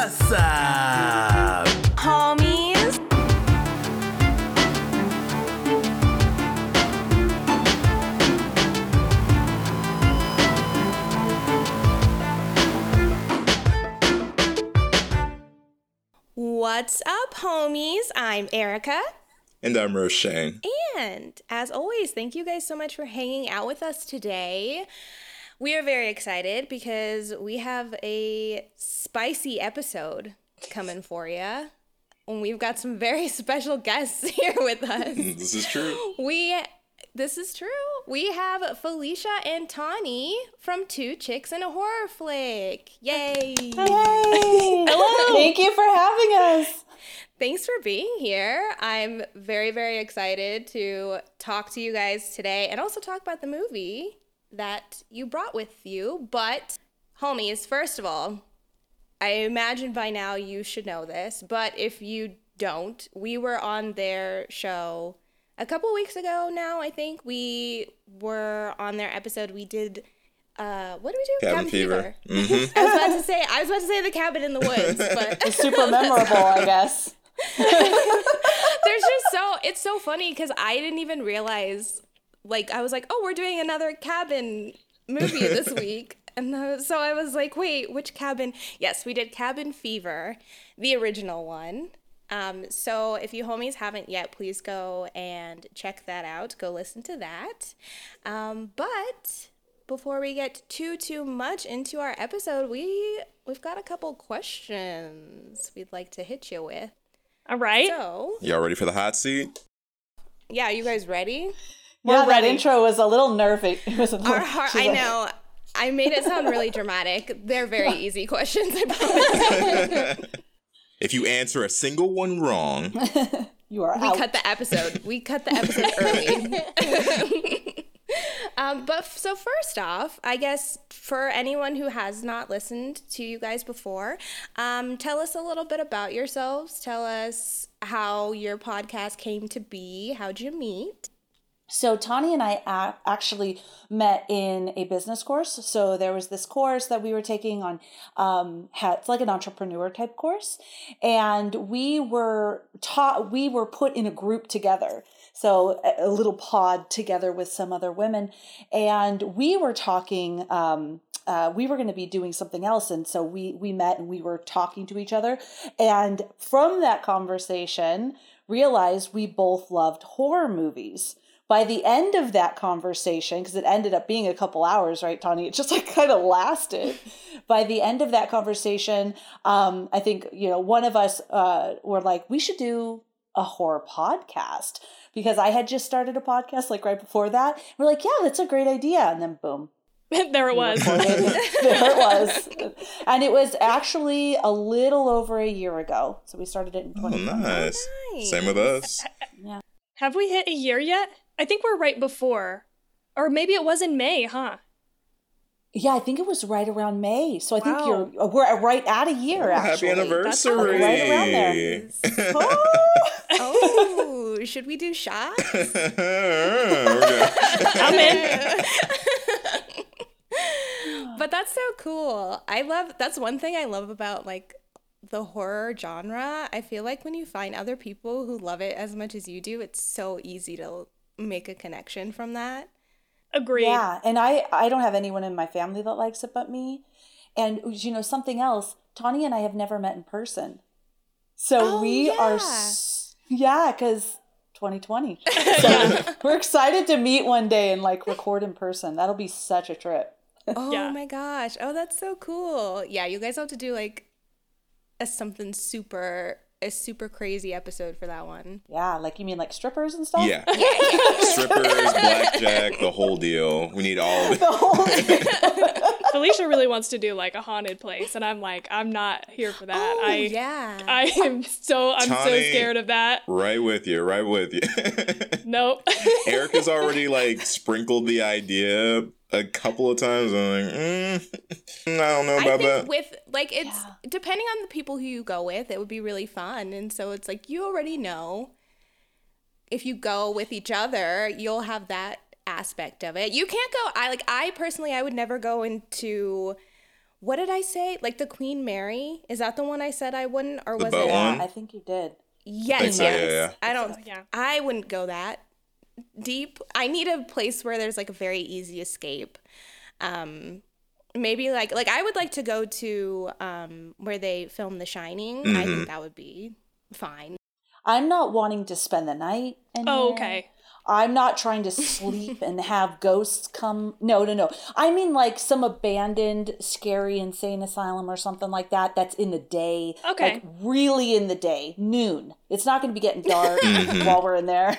What's up? Homies. What's up, homies? I'm Erica. And I'm Roshane. And as always, thank you guys so much for hanging out with us today. We are very excited because we have a spicy episode coming for you. And we've got some very special guests here with us. This is true. We this is true. We have Felicia and Tawny from Two Chicks and a Horror Flick. Yay! Hey! Hello! Thank you for having us. Thanks for being here. I'm very, very excited to talk to you guys today and also talk about the movie that you brought with you. But, homies, first of all, I imagine by now you should know this, but if you don't, we were on their show a couple weeks ago now, I think. We were on their episode. We did uh, what do we do? Cabin, fever. Mm-hmm. I was about to say I was about to say the cabin in the woods, but it's super memorable, I guess. There's just so it's so funny because I didn't even realize. Like I was like, oh, we're doing another cabin movie this week, and so I was like, wait, which cabin? Yes, we did Cabin Fever, the original one. Um, so if you homies haven't yet, please go and check that out. Go listen to that. Um, but before we get too too much into our episode, we we've got a couple questions we'd like to hit you with. All right. So, y'all ready for the hot seat? Yeah, you guys ready? We're yeah, ready. that intro was a little nervy. It was a little, Our heart, I like... know. I made it sound really dramatic. They're very easy questions, I promise. if you answer a single one wrong, you are we out. cut the episode. We cut the episode early. Um, but f- so first off, I guess for anyone who has not listened to you guys before, um, tell us a little bit about yourselves. Tell us how your podcast came to be. How'd you meet? So Tawny and I actually met in a business course. So there was this course that we were taking on, um, it's like an entrepreneur type course, and we were taught we were put in a group together. So a, little pod together with some other women. And we were talking um, uh, we were going to be doing something else. And so we we met and we were talking to each other. And from that conversation realized we both loved horror movies by the end of that conversation, because it ended up being a couple hours, right, Tawny? It just like kind of lasted. by the end of that conversation, um, I think, you know, one of us uh, were like, we should do a horror podcast because I had just started a podcast like right before that. We're like, yeah, that's a great idea. And then boom. there it was. there it was. And it was actually a little over a year ago. So we started it in 2020. Oh, nice. nice. Same with us. Yeah. Have we hit a year yet? I think we're right before. Or maybe it was in May, huh? Yeah, I think it was right around May. So I think you're we're right at a year. Oh, actually, happy anniversary! right around there. oh. oh, should we do shots? I'm in. but that's so cool. I love. That's one thing I love about like the horror genre. I feel like when you find other people who love it as much as you do, it's so easy to make a connection from that. Agreed. Yeah, and I I don't have anyone in my family that likes it but me. And you know something else, Tawny and I have never met in person. So oh, we yeah. are yeah, cuz 2020. So we're excited to meet one day and like record in person. That'll be such a trip. Oh yeah. my gosh. Oh, that's so cool. Yeah, you guys have to do like a something super a super crazy episode for that one. Yeah, like you mean like strippers and stuff? Yeah. strippers, blackjack, the whole deal. We need all of it. The whole Felicia really wants to do like a haunted place, and I'm like, I'm not here for that. Oh, I yeah. I am so I'm Tawny, so scared of that. Right with you, right with you. nope. Erica's already like sprinkled the idea a couple of times. I'm like, mm, I don't know about I think that. With like, it's yeah. depending on the people who you go with, it would be really fun. And so it's like you already know. If you go with each other, you'll have that aspect of it. You can't go. I like. I personally, I would never go into what did I say? Like the Queen Mary? Is that the one I said I wouldn't, or The was it? one? I think you did. Yes, think so, yes. yeah, yeah. I don't. So, yeah. I wouldn't go that deep. I need a place where there's like a very easy escape. Um, maybe like like I would like to go to um where they film The Shining. I Mhm. think that would be fine. I'm not wanting to spend the night. In Oh, okay. I'm not trying to sleep and have ghosts come. No, no, no. I mean like some abandoned, scary, insane asylum or something like that. That's in the day. Okay. Like really in the day, noon. It's not going to be getting dark Mhm. while we're in there.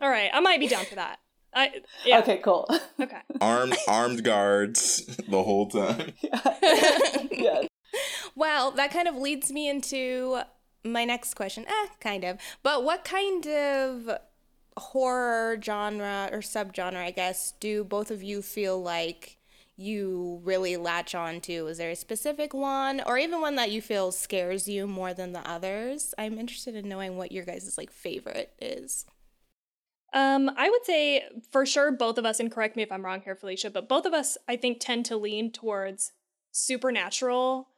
All right, I might be down for that. I yeah. Okay, cool. Okay. Armed armed guards the whole time. yeah. Well, that kind of leads me into my next question. Eh, kind of. But what kind of horror genre or subgenre, I guess, do both of you feel like you really latch on to? Is there a specific one or even one that you feel scares you more than the others? I'm interested in knowing what your guys' like favorite is. Um, I would say for sure both of us, and correct me if I'm wrong here, Felicia, but both of us, I think, tend to lean towards supernatural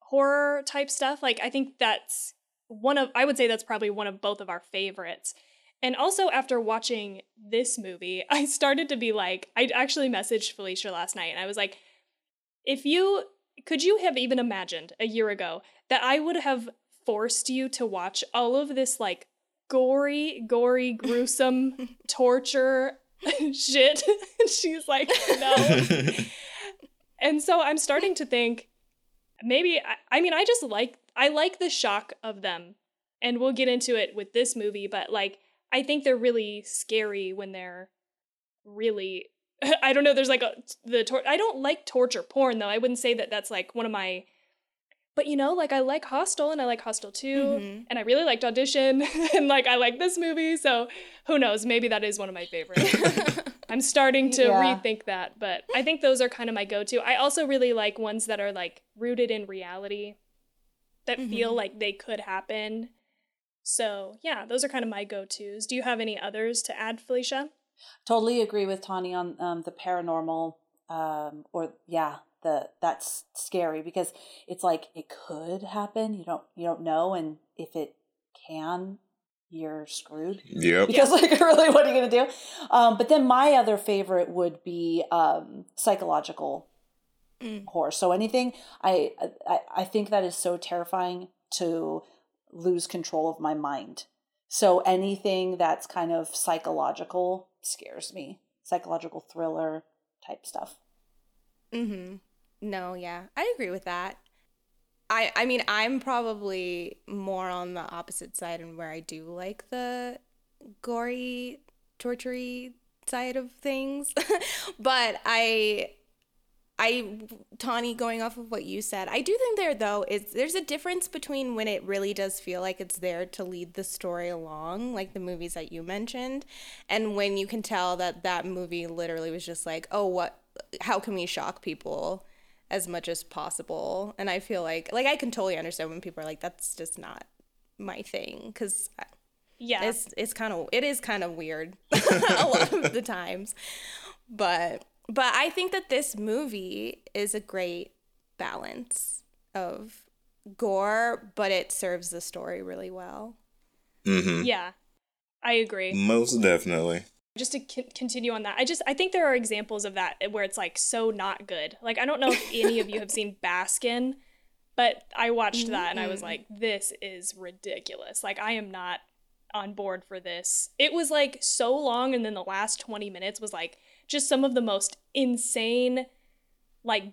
horror type stuff. Like, I think that's one of, I would say that's probably one of both of our favorites. And also, after watching this movie, I started to be like, I actually messaged Felicia last night and I was like, if you could you have even imagined a year ago that I would have forced you to watch all of this like gory, gory, gruesome torture shit? And She's like, no. and so I'm starting to think maybe I, I mean I just like I like the shock of them. And we'll get into it with this movie, but like I think they're really scary when they're really I don't know there's like a the tor- I don't like torture porn though. I wouldn't say that that's like one of my but you know, like I like Hostel and I like Hostel 2 Mhm. and I really liked Audition and like I like this movie, so who knows, maybe that is one of my favorites. I'm starting to Yeah. rethink that, but I think those are kind of my go-to. I also really like ones that are like rooted in reality that feel Mhm. like they could happen. So, yeah, those are kind of my go-tos. Do you have any others to add, Felicia? Totally agree with Tawny on um, the paranormal, um, or yeah, the that's scary because it's like it could happen. You don't you don't know, and if it can, you're screwed. Yep. Because like really, what are you gonna do? Um, but then my other favorite would be um, psychological Mm. horror. So anything I, I I think that is so terrifying to lose control of my mind. So anything that's kind of psychological scares me. Psychological thriller type stuff. Mhm. No, yeah. I agree with that. I I mean, I'm probably more on the opposite side and where I do like the gory, tortury side of things. but I I Tawny going off of what you said. I do think there though is there's a difference between when it really does feel like it's there to lead the story along, like the movies that you mentioned, and when you can tell that that movie literally was just like, "Oh, what how can we shock people as much as possible?" And I feel like like I can totally understand when people are like that's just not my thing cuz Yeah. it's it's kind of it is kind of weird a lot of the times but but i think that this movie is a great balance of gore but it serves the story really well hmm yeah. I agree. Most definitely. just to c- continue on that i just i think there are examples of that where it's like so not good like i don't know if any of you have seen baskin but i watched that and i was like this is ridiculous like i am not on board for this it was like so long and then the last 20 minutes was like just some of the most insane like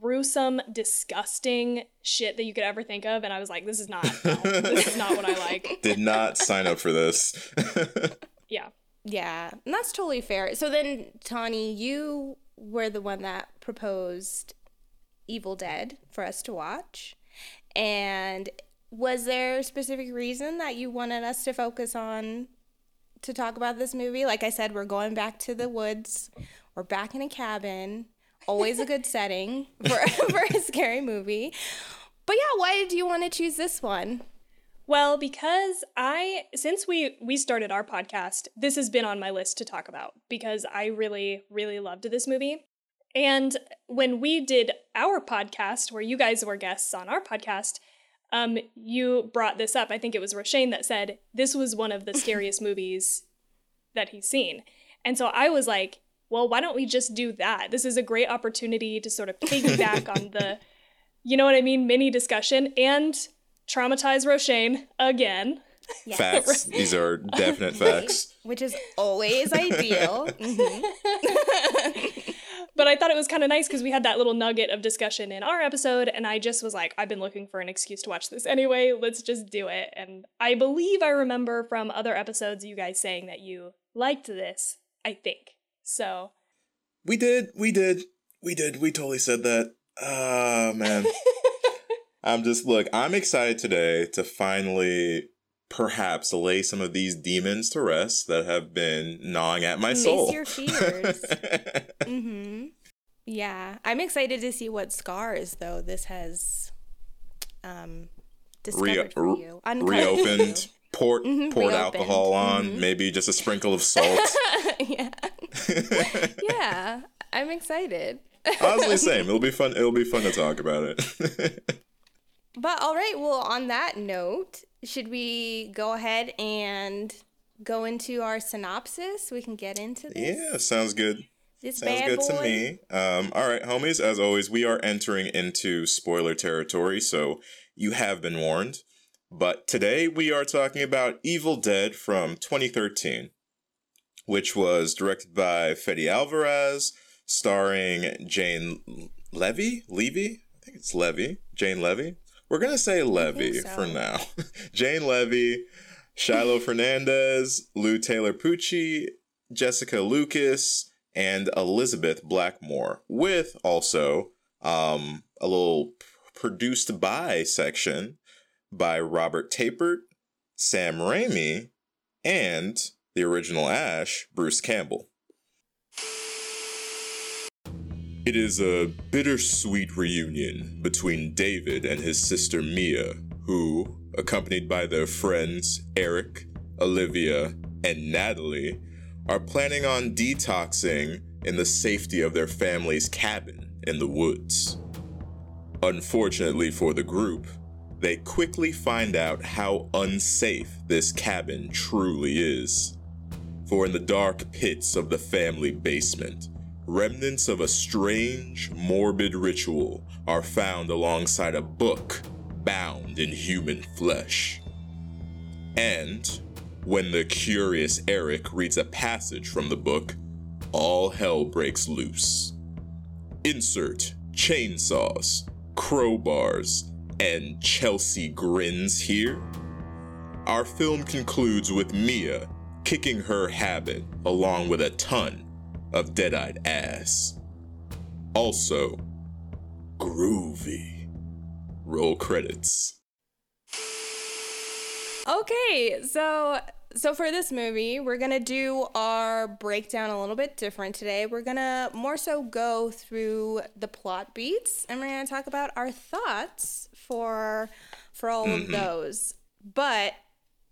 gruesome disgusting shit that you could ever think of and i was like this is not no, this is not what i like. Did not sign up for this. yeah. Yeah and that's totally fair. So then tawny you were the one that proposed evil dead for us to watch and was there a specific reason that you wanted us to focus on to talk about this movie like i said we're going back to the woods. We're back in a cabin. Always a good setting for, for a scary movie. But yeah why did you want to choose this one? Well, because I since we we started our podcast, this has been on my list to talk about because I really really loved this movie. And when we did our podcast, where you guys were guests on our podcast, um, you brought this up. I think it was Roshane that said this was one of the scariest movies that he's seen. And so I was like, well, why don't we just do that? This is a great opportunity to sort of piggyback on the, you know what I mean, mini discussion and traumatize Roshane again. Facts. These are definite facts. Which is always ideal. Mhm. But I thought it was kind of nice because we had that little nugget of discussion in our episode, and I just was like, I've been looking for an excuse to watch this anyway. Let's just do it. And I believe I remember from other episodes you guys saying that you liked this, I think. So We did. We did. We did. We totally said that. Oh, man. I'm just, look, I'm excited today to finally perhaps lay some of these demons to rest that have been gnawing at my Mace soul. your fears. hmm Yeah, I'm excited to see what scars though this has um discovered Re- for you. For reopened, poured, Mhm, poured reopened. alcohol on, Mhm. maybe just a sprinkle of salt. yeah, yeah, I'm excited. Honestly, same. It'll be fun. It'll be fun to talk about it. But all right, well, on that note, should we go ahead and go into our synopsis? We can get into this. yeah, sounds good. This Sounds good boy. to me. Um, all right, homies. As always, we are entering into spoiler territory, so you have been warned. But today we are talking about Evil Dead from 2013, which was directed by Fede Alvarez, starring Jane Levy. Levy, I think it's Levy. Jane Levy. We're gonna say Levy so. for now. Jane Levy, Shiloh Fernandez, Lou Taylor Pucci, Jessica Lucas, and Elizabeth Blackmore, with also um, a little produced by section by Robert Tapert, Sam Raimi, and the original Ash, Bruce Campbell. It is a bittersweet reunion between David and his sister Mia, who, accompanied by their friends Eric, Olivia, and Natalie, are planning on detoxing in the safety of their family's cabin in the woods. Unfortunately for the group, they quickly find out how unsafe this cabin truly is. For in the dark pits of the family basement, remnants of a strange, morbid ritual are found alongside a book bound in human flesh. And when the curious Eric reads a passage from the book, all hell breaks loose. Insert chainsaws, crowbars, and Chelsea grins here. Our film concludes with Mia kicking her habit along with a ton of deadite ass. Also, groovy. Roll credits. Okay, so so for this movie, we're gonna do our breakdown a little bit different today. We're gonna more so go through the plot beats, and we're gonna talk about our thoughts for for all of mm-hmm. those. But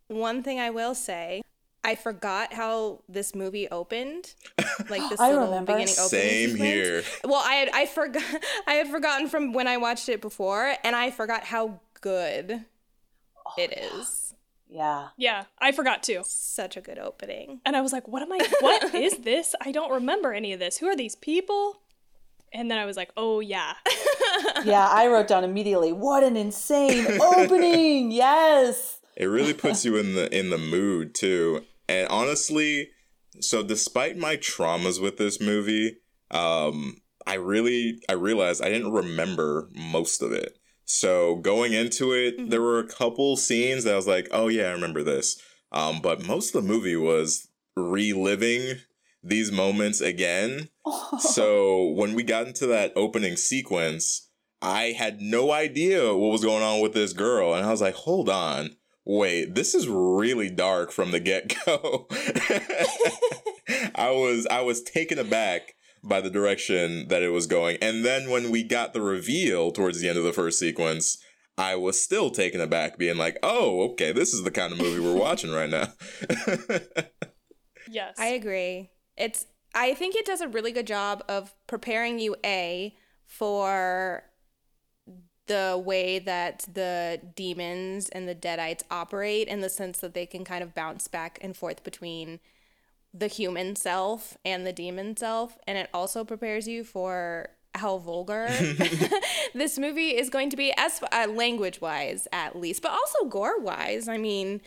one thing I will say, I forgot how this movie opened. Like this I little remember. beginning opening Same sequence. here. Well, I had I forgot I had forgotten from when I watched it before, and I forgot how good oh, it is. Yeah. yeah, I forgot too. Such a good opening. And I was like, what am I, what is this? I don't remember any of this. Who are these people? And then I was like, oh yeah. Yeah, I wrote down immediately, what an insane opening. Yes. It really puts you in the in the mood too. And honestly, so despite my traumas with this movie, um, I really I realized I didn't remember most of it. So going into it, there were a couple scenes that I was like, "Oh yeah, I remember this." Um, but most of the movie was reliving these moments again. so when we got into that opening sequence, I had no idea what was going on with this girl, and I was like, "Hold on." Wait, this is really dark from the get go. I was I was taken aback by the direction that it was going. And then when we got the reveal towards the end of the first sequence, I was still taken aback, being like, oh, okay, this is the kind of movie we're watching right now. Yes. I agree. It's I think it does a really good job of preparing you a for the way that the demons and the deadites operate in the sense that they can kind of bounce back and forth between the human self and the demon self and it also prepares you for how vulgar this movie is going to be as uh, language wise at least but also gore wise i mean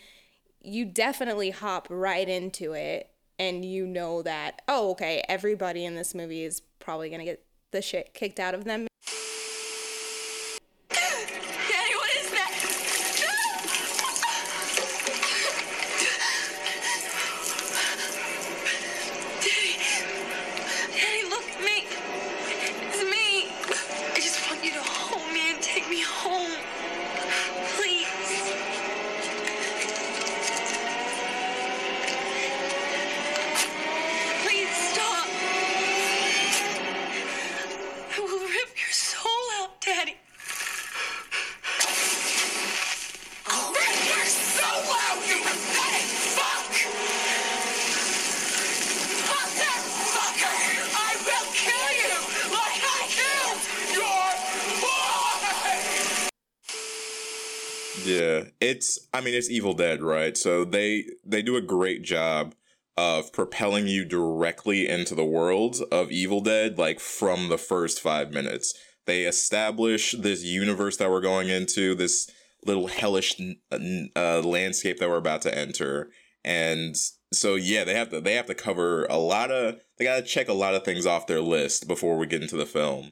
you definitely hop right into it and you know that oh okay everybody in this movie is probably going to get the shit kicked out of them it's I mean it's Evil Dead, right? So they they do a great job of propelling you directly into the world of Evil Dead like from the first 5 minutes. They establish this universe that we're going into, this little hellish uh, landscape that we're about to enter. And so yeah, they have to they have to cover a lot of they got to check a lot of things off their list before we get into the film.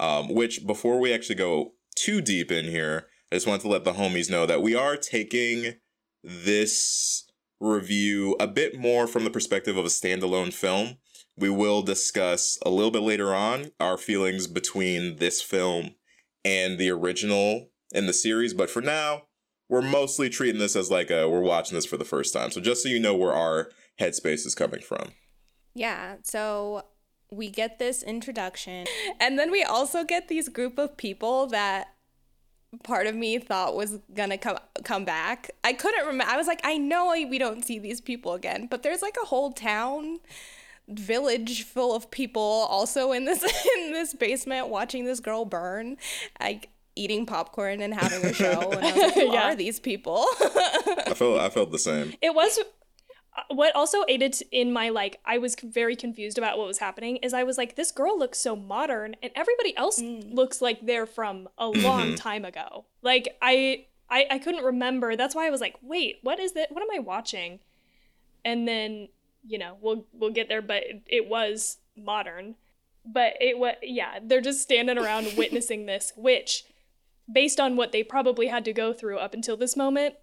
Um, which before we actually go too deep in here, I just want to let the homies know that we are taking this review a bit more from the perspective of a standalone film. We will discuss a little bit later on our feelings between this film and the original in the series, but for now, we're mostly treating this as like a we're watching this for the first time. So just so you know where our headspace is coming from. Yeah, so we get this introduction, and then we also get these group of people that part of me thought was gonna come come back. I couldn't remember. I was like, I know we don't see these people again, but there's like a whole town village full of people also in this in this basement watching this girl burn like eating popcorn and having a show and I was like, who Yeah. are these people I felt I felt the same. It was what also aided in my like I was very confused about what was happening is I was like this girl looks so modern and everybody else mm. looks like they're from a mm-hmm. long time ago. Like I, I I couldn't remember. That's why I was like, "Wait, what is that? What am I watching?" And then, you know, we'll we'll get there, but it, it was modern. But it was yeah, they're just standing around witnessing this, which based on what they probably had to go through up until this moment,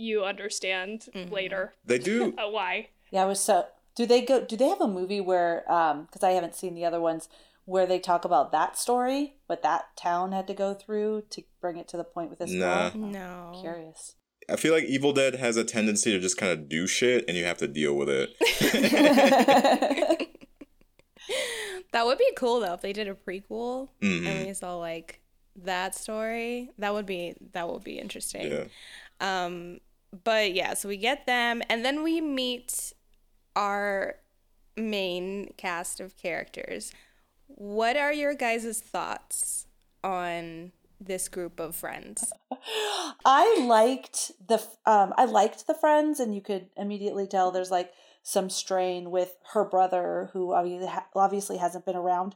you understand later They do uh, why. Yeah, I was so. Do they go? Do they have a movie where? Um, because I haven't seen the other ones where they talk about that story, what that town had to go through to bring it to the point with this Nah. girl. no Curious. I feel like Evil Dead has a tendency to just kind of do shit and you have to deal with it. That would be cool though if they did a prequel Mhm. and we saw like that story. That would be that would be interesting. Yeah. Um but yeah, so we get them and then we meet our main cast of characters. What are your guys' thoughts on this group of friends? I liked the um I liked the friends and you could immediately tell there's like some strain with her brother who obviously obviously hasn't been around.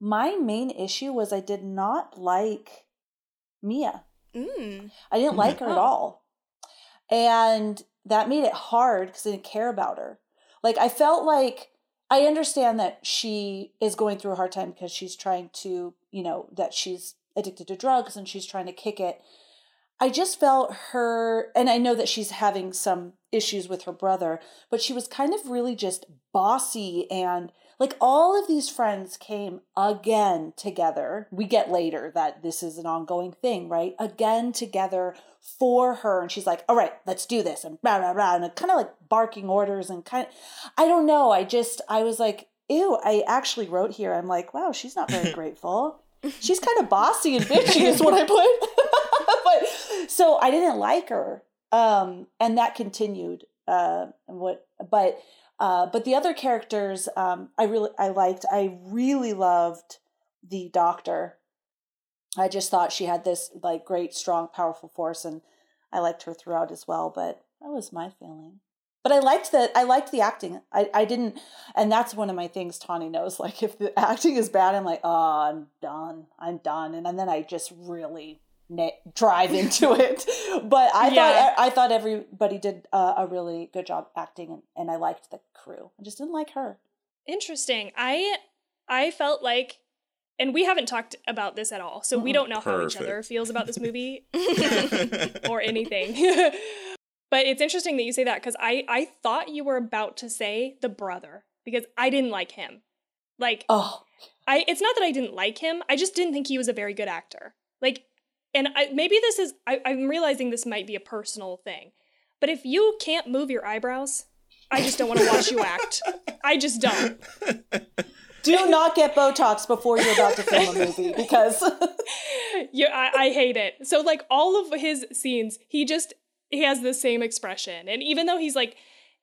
My main issue was I did not like Mia. Mm. I didn't like her at Oh. all. And that made it hard because I didn't care about her. Like, I felt like I understand that she is going through a hard time because she's trying to, you know, that she's addicted to drugs and she's trying to kick it. I just felt her, and I know that she's having some issues with her brother, but she was kind of really just bossy and like all of these friends came again together. We get later that this is an ongoing thing, right? Again together for her. And she's like, all right, let's do this. And blah, blah, blah. And kind of like barking orders and kind of, I don't know. I just, I was like, ew, I actually wrote here, I'm like, wow, she's not very grateful. She's kind of bossy and bitchy, is what I put. but so I didn't like her. Um, and that continued. Uh, what, but Uh, but the other characters, um, I really I liked. I really loved the Doctor. I just thought she had this like great, strong, powerful force, and I liked her throughout as well. But that was my feeling. But I liked that. I liked the acting. I, I didn't, and that's one of my things. Tawny knows. Like if the acting is bad, I'm like, oh, I'm done. I'm done. And, and then I just really na- drive into it. But I Yeah. thought I thought everybody did uh, a really good job acting, and, and I liked the crew. I just didn't like her. Interesting. I I felt like and we haven't talked about this at all. So we don't know how each other feels about this movie or anything. but it's interesting that you say that cuz I I thought you were about to say the brother because I didn't like him. Like Oh, I it's not that I didn't like him. I just didn't think he was a very good actor. Like and I, maybe this is I, I'm realizing this might be a personal thing. But if you can't move your eyebrows, I just don't want to watch you act. I just don't. do not get Botox before you're about to film a movie because Yeah, I, I hate it. So like all of his scenes, he just he has the same expression. And even though he's like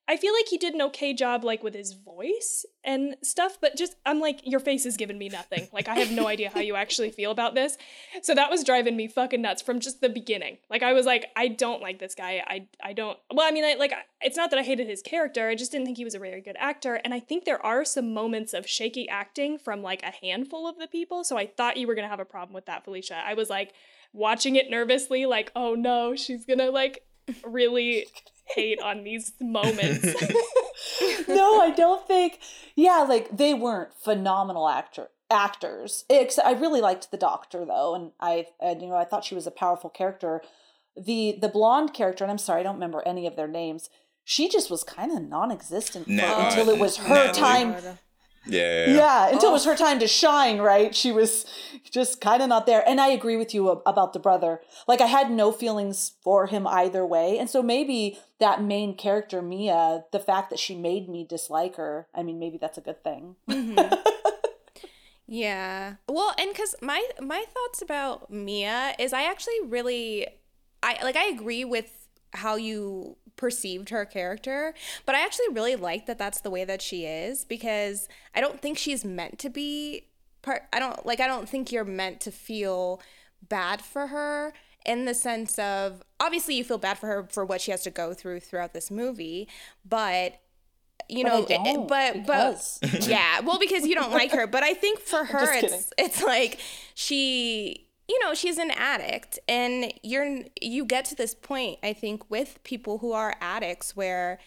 I feel like he did an okay job like with his voice and stuff, but just I'm like, your face is giving me nothing. Like I have no idea how you actually feel about this. So that was driving me fucking nuts from just the beginning. Like I was like, I don't like this guy. I I don't well, I mean I like it's not that I hated his character, I just didn't think he was a very good actor. And I think there are some moments of shaky acting from like a handful of the people. So I thought you were gonna have a problem with that, Felicia. I was like watching it nervously, like, oh no, she's gonna like really hate on these moments. no, I don't think. Yeah, like they weren't phenomenal actor actors. Ex- I really liked the Doctor though, and I and you know I thought she was a powerful character. The the blonde character, and I'm sorry, I don't remember any of their names. She just was kind of non-existent for- Nat- until it was her Natalie. time. Yeah. Yeah, until it was oh. her time to shine, right? She was just kind of not there. And I agree with you about the brother. Like, I had no feelings for him either way. And so maybe that main character, Mia, the fact that she made me dislike her, I mean, maybe that's a good thing. Mm-hmm. Yeah. Well, and cuz my my thoughts about Mia is I actually really I like I agree with how you perceived her character, but I actually really like that that's the way that she is because I don't think she's meant to be part I don't like I don't think you're meant to feel bad for her in the sense of obviously you feel bad for her for what she has to go through throughout this movie, but you But know, it- it- don't, but because- but yeah, well, because you don't like her, but I think for her, it's it's like she, you know, she's an addict, and you're you get to this point, I think, with people who are addicts where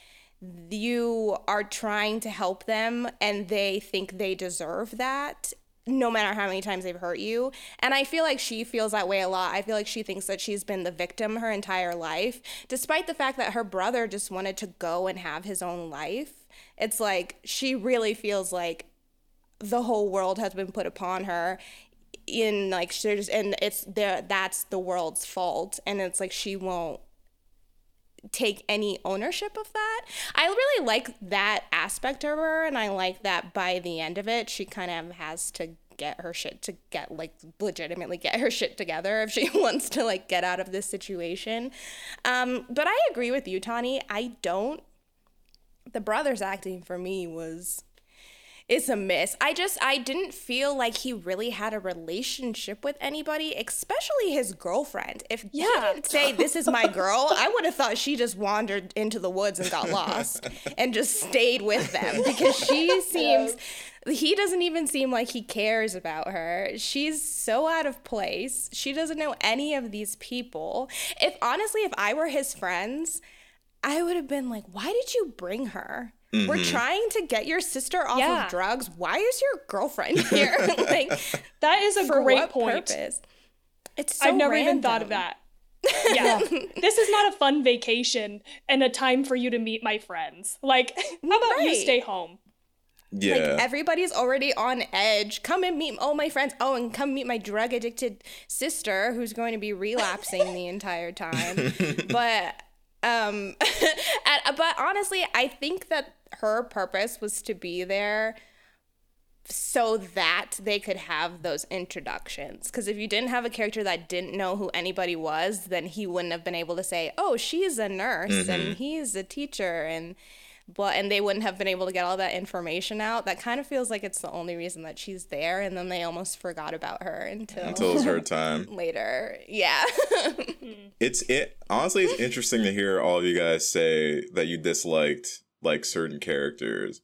you are trying to help them, and they think they deserve that. No matter how many times they've hurt you. And I feel like she feels that way a lot. I feel like she thinks that she's been the victim her entire life, despite the fact that her brother just wanted to go and have his own life. It's like she really feels like the whole world has been put upon her in like there's and it's there that's the world's fault and it's like she won't take any ownership of that. I really like that aspect of her and I like that by the end of it she kind of has to get her shit to get like legitimately get her shit together if she wants to like get out of this situation. Um but I agree with you Tawny. I don't the brothers acting for me was it's a miss. I just I didn't feel like he really had a relationship with anybody, especially his girlfriend. If he Yeah. didn't say this is my girl, I would have thought she just wandered into the woods and got lost and just stayed with them because she seems he doesn't even seem like he cares about her. She's so out of place. She doesn't know any of these people. If honestly, if I were his friends, I would have been like, why did you bring her? We're trying to get your sister off Yeah. of drugs. Why is your girlfriend here? like, that is a for great what point. purpose? It's so I've never even thought of that. Yeah. this is not a fun vacation and a time for you to meet my friends. Like, how about you stay home? Yeah. Like everybody's already on edge. Come and meet all my friends. Oh, and come meet my drug addicted sister who's going to be relapsing the entire time. But um at, but honestly, I think that her purpose was to be there so that they could have those introductions. Because if you didn't have a character that didn't know who anybody was, then he wouldn't have been able to say, "Oh, she's a nurse mm-hmm. and he's a teacher," and but and they wouldn't have been able to get all that information out. That kind of feels like it's the only reason that she's there, and then they almost forgot about her until, Until it's her time. later. Yeah. It's it honestly it's interesting to hear all of you guys say that you disliked like certain characters.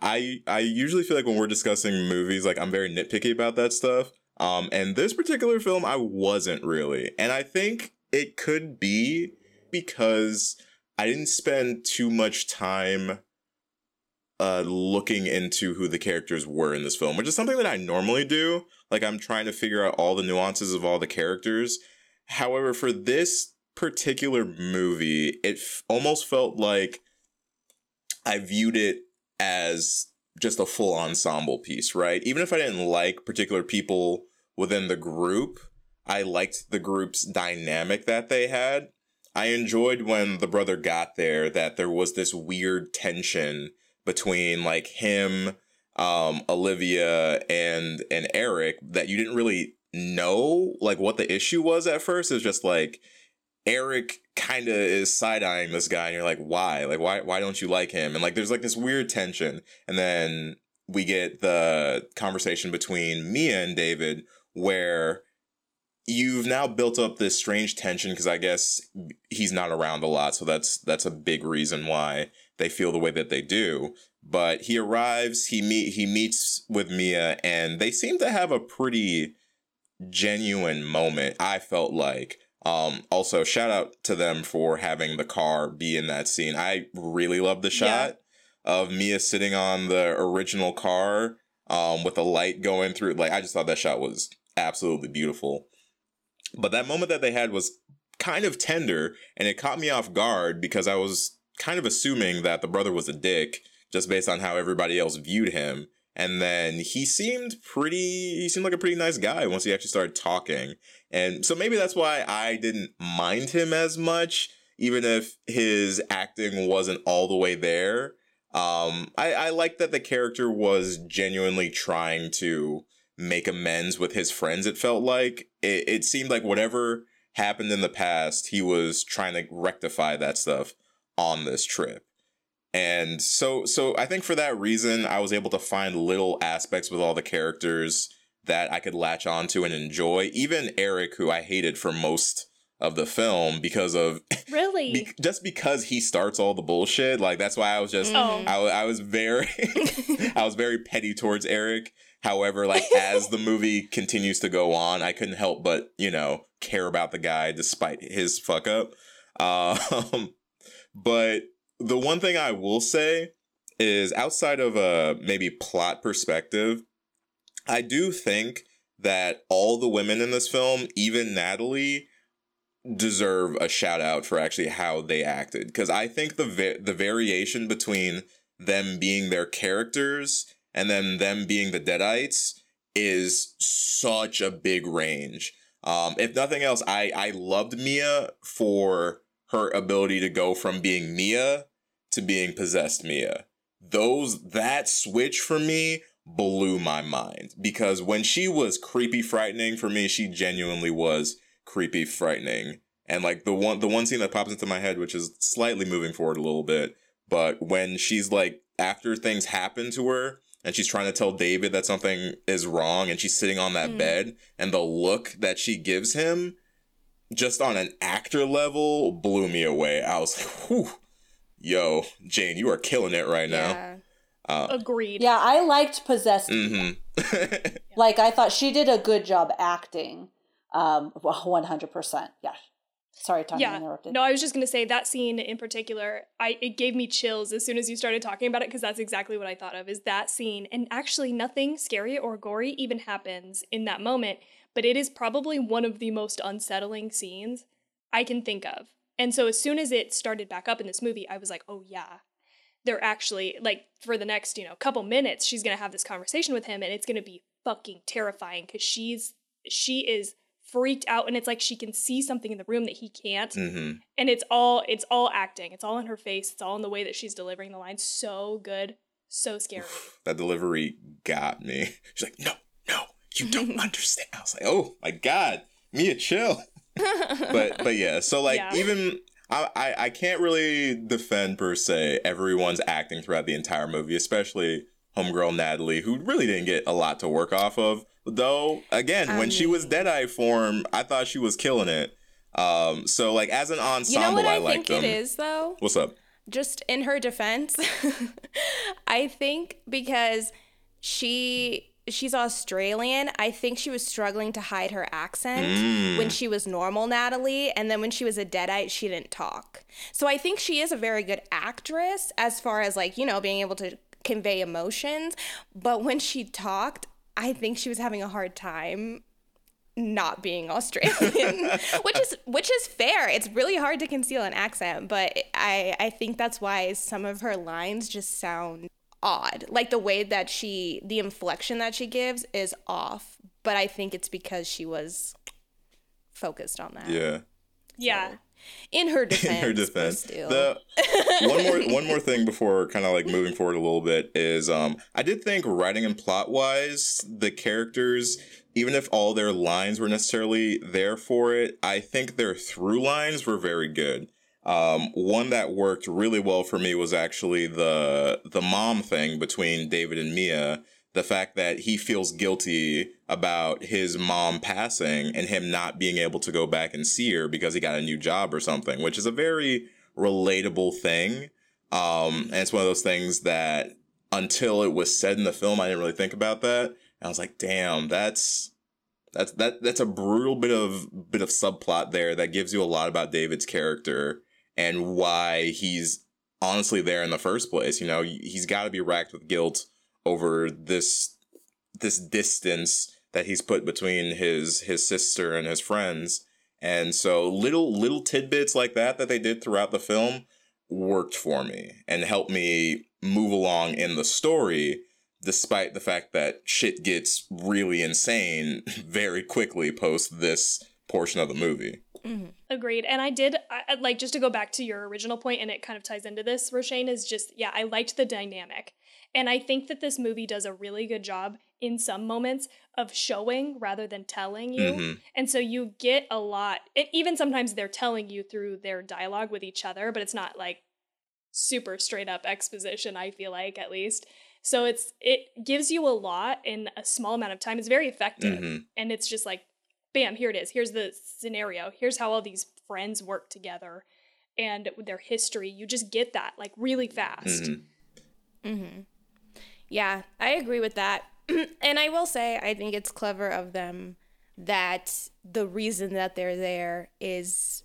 I I usually feel like when we're discussing movies, like I'm very nitpicky about that stuff. Um, and this particular film, I wasn't really, and I think it could be because I didn't spend too much time uh looking into who the characters were in this film, which is something that I normally do. Like I'm trying to figure out all the nuances of all the characters. However, for this particular movie, it f- almost felt like I viewed it as just a full ensemble piece, right? Even if I didn't like particular people within the group, I liked the group's dynamic that they had. I enjoyed when the brother got there that there was this weird tension between like him, um, Olivia and and Eric that you didn't really know like what the issue was at first. It was just like Eric kind of is side eyeing this guy, and you're like, why? Like, why? Why don't you like him? And like, there's like this weird tension, and then we get the conversation between Mia and David, where you've now built up this strange tension because I guess he's not around a lot, so that's that's a big reason why they feel the way that they do. But he arrives, he meet he meets with Mia, and they seem to have a pretty genuine moment. I felt like. Um, also, shout out to them for having the car be in that scene. I really love the shot of Mia sitting on the original car um, with the light going through. Like, I just thought that shot was absolutely beautiful. But that moment that they had was kind of tender, and it caught me off guard because I was kind of assuming that the brother was a dick just based on how everybody else viewed him. And then he seemed pretty, he seemed like a pretty nice guy once he actually started talking. And so maybe that's why I didn't mind him as much, even if his acting wasn't all the way there. Um, I, I like that the character was genuinely trying to make amends with his friends, it felt like. It, it seemed like whatever happened in the past, he was trying to rectify that stuff on this trip. And so so I think for that reason I was able to find little aspects with all the characters that I could latch onto and enjoy. Even Eric, who I hated for most of the film because of Really? be- just because he starts all the bullshit. Like that's why I was just Oh. I, I was very I was very petty towards Eric. However, like as the movie continues to go on, I couldn't help but you know care about the guy despite his fuck up. Um, but the one thing I will say is outside of a maybe plot perspective, I do think that all the women in this film, even Natalie, deserve a shout out for actually how they acted because I think the va- the variation between them being their characters and then them being the Deadites is such a big range. Um, if nothing else, I I loved Mia for her ability to go from being Mia to being possessed Mia. Those that switch for me blew my mind because when she was creepy frightening for me, she genuinely was creepy frightening. And like the one the one scene that pops into my head, which is slightly moving forward a little bit, but when she's like after things happen to her and she's trying to tell David that something is wrong and she's sitting on that Mm. bed and the look that she gives him just on an actor level blew me away. I was like, whew, yo, Jane, you are killing it right now. Yeah. Uh, Agreed. Yeah, I liked Possessed. hmm Like I thought she did a good job acting. Um, one hundred percent. Yeah. Sorry, Tanya yeah. interrupted. No, I was just gonna say that scene in particular, I it gave me chills as soon as you started talking about it because that's exactly what I thought of is that scene. And actually nothing scary or gory even happens in that moment, but it is probably one of the most unsettling scenes I can think of. And so as soon as it started back up in this movie, I was like, oh yeah. They're actually like for the next, you know, couple minutes, she's gonna have this conversation with him and it's gonna be fucking terrifying because she's she is freaked out and it's like she can see something in the room that he can't. Hmm and it's all it's all acting. It's all in her face. It's all in the way that she's delivering the lines so good. So scary. That delivery got me. She's like, no, no, you don't understand. I was like, oh my god, Mia, chill. But but yeah, so like Yeah. even I, I I can't really defend per se everyone's acting throughout the entire movie, especially homegirl Natalie, who really didn't get a lot to work off of. Though again, I when she was mean- Deadite form, I thought she was killing it. Um, so like as an You know ensemble, what I, I, like think them. it is though? What's up? just in her defense, I think because she she's Australian, I think she was struggling to hide her accent Mm. when she was normal Natalie, and then when she was a deadite, she didn't talk. So I think she is a very good actress as far as like, you know, being able to convey emotions, but when she talked, I think she was having a hard time not being Australian, which is which is fair. It's really hard to conceal an accent, but I I think that's why some of her lines just sound odd. Like the way that she the inflection that she gives is off, but I think it's because she was focused on that. Yeah. Yeah. In her defense. in her defense. The one more one more thing before kind of like moving forward a little bit is um I did think writing and plot wise the characters even if all their lines were necessarily there for it, I think their through lines were very good. Um, one that worked really well for me was actually the the mom thing between David and Mia. The fact that he feels guilty about his mom passing and him not being able to go back and see her because he got a new job or something, which is a very relatable thing. Um, and it's one of those things that until it was said in the film, I didn't really think about that. And I was like, damn, that's that's that that's a brutal bit of bit of subplot there that gives you a lot about David's character and why he's honestly there in the first place. You know, he's got to be racked with guilt over this this distance that he's put between his his sister and his friends. And so little little tidbits like that that they did throughout the film worked for me and helped me move along in the story despite the fact that shit gets really insane very quickly post this portion of the movie. Mm-hmm. Agreed. And I did I, like just to go back to your original point, and it kind of ties into this. Roshane is just yeah, I liked the dynamic, and I think that this movie does a really good job in some moments of showing rather than telling you, Mhm. and so you get a lot. It, even sometimes they're telling you through their dialogue with each other, but it's not like super straight up exposition. I feel like at least. So it's it gives you a lot in a small amount of time. It's very effective, Mhm. and it's just like bam, here it is. Here's the scenario. Here's how all these friends work together and their history. You just get that like really fast. Mhm. Yeah, I agree with that. and I will say, I think it's clever of them that the reason that they're there is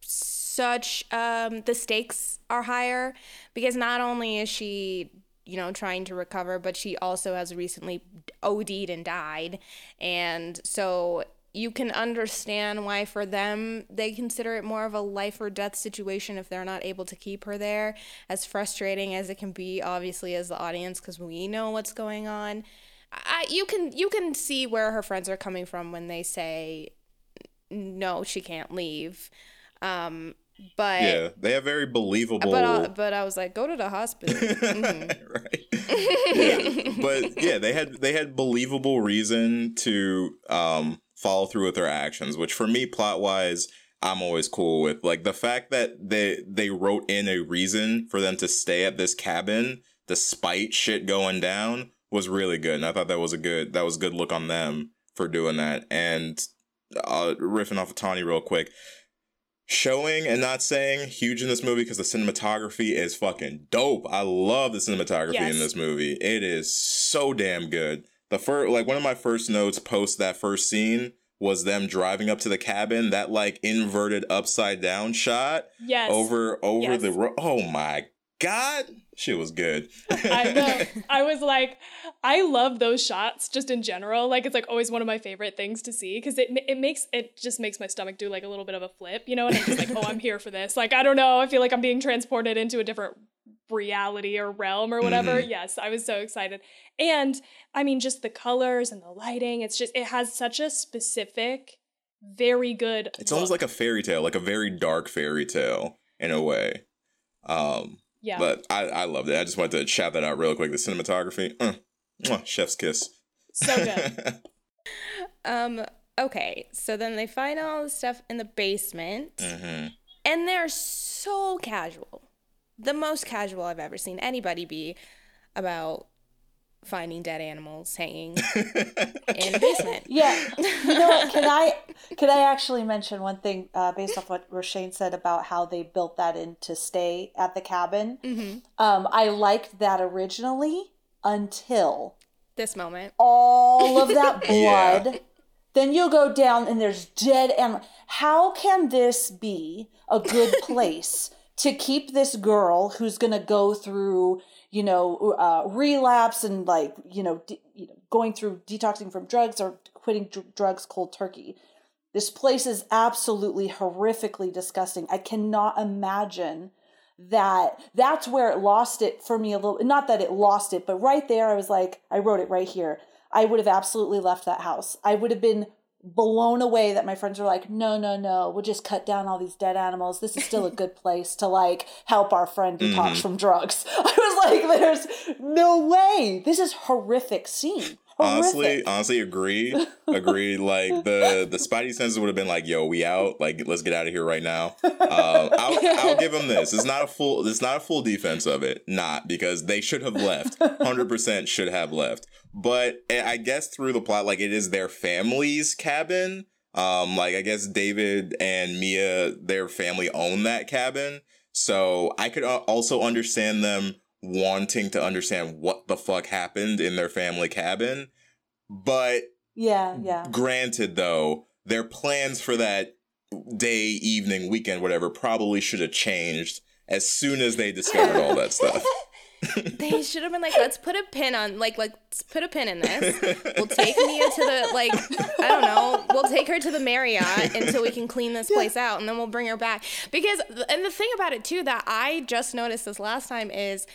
such um the stakes are higher because not only is she you know trying to recover but she also has recently OD'd and died and so you can understand why for them they consider it more of a life or death situation if they're not able to keep her there as frustrating as it can be obviously as the audience because we know what's going on I, you can you can see where her friends are coming from when they say no she can't leave um but Yeah, they have very believable. but uh, but I was like go to the hospital Mhm. right. yeah. But yeah, they had they had believable reason to um follow through with their actions, which for me plot wise, I'm always cool with. Like the fact that they they wrote in a reason for them to stay at this cabin despite shit going down was really good. And I thought that was a good that was a good look on them for doing that. And uh riffing off of Tawny real quick showing and not saying huge in this movie because the cinematography is fucking dope. I love the cinematography Yes. in this movie. It is so damn good. The first, like one of my first notes post that first scene was them driving up to the cabin. That like inverted upside down shot Yes. over over Yes. the ro- oh my god, shit was good. I know. I was like, I love those shots just in general. Like it's like always one of my favorite things to see because it it makes it just makes my stomach do like a little bit of a flip, you know. And I'm just like, oh, I'm here for this. Like I don't know. I feel like I'm being transported into a different reality or realm or whatever. Mhm. Yes, I was so excited. And I mean, just the colors and the lighting. It's just it has such a specific, very good. It's almost like a fairy tale, like a very dark fairy tale in a way. Um, yeah. But I, I loved it. I just wanted to shout that out real quick. The cinematography, uh, mwah, chef's kiss. so good. um okay so then they find all the stuff in the basement hmm And they're so casual. The most casual I've ever seen anybody be about finding dead animals hanging in a basement. Yeah, you know what? Can I can I actually mention one thing uh, based off what Roshane said about how they built that in to stay at the cabin? Um, I liked that originally until This moment. all of that Yeah. blood. Then you'll go down and there's dead and how can this be a good place to keep this girl who's going to go through, you know, uh, relapse and like, you know, de- you know, going through detoxing from drugs or quitting dr- drugs cold turkey. This place is absolutely horrifically disgusting. I cannot imagine that that's where it lost it for me a little not that it lost it but right there i was like i wrote it right here i would have absolutely left that house i would have been blown away that my friends were like no no no we'll just cut down all these dead animals. This is still a good place to like help our friend detox mm-hmm. from drugs. I was like there's no way. This is horrific scene Honestly, honestly, agree, agree. Like the the Spidey senses would have been like, "Yo, we out. Like, let's get out of here right now." Um, I'll, I'll give them this. It's not a full. It's not a full defense of it. Not because they should have left. Hundred percent should have left. But eh, I guess through the plot, like it is their family's cabin. Um, like I guess David and Mia, their family own that cabin. So I could uh, also understand them wanting to understand what the fuck happened in their family cabin. But yeah yeah granted, though, their plans for that day, evening, weekend, whatever, probably should have changed as soon as they discovered all that stuff. They should have been like, let's put a pin on, like, let's put a pin in this. We'll take Mia to the, like, I don't know, we'll take her to the Marriott until we can clean this place out, and then we'll bring her back. Because, and the thing about it too that I just noticed this last time is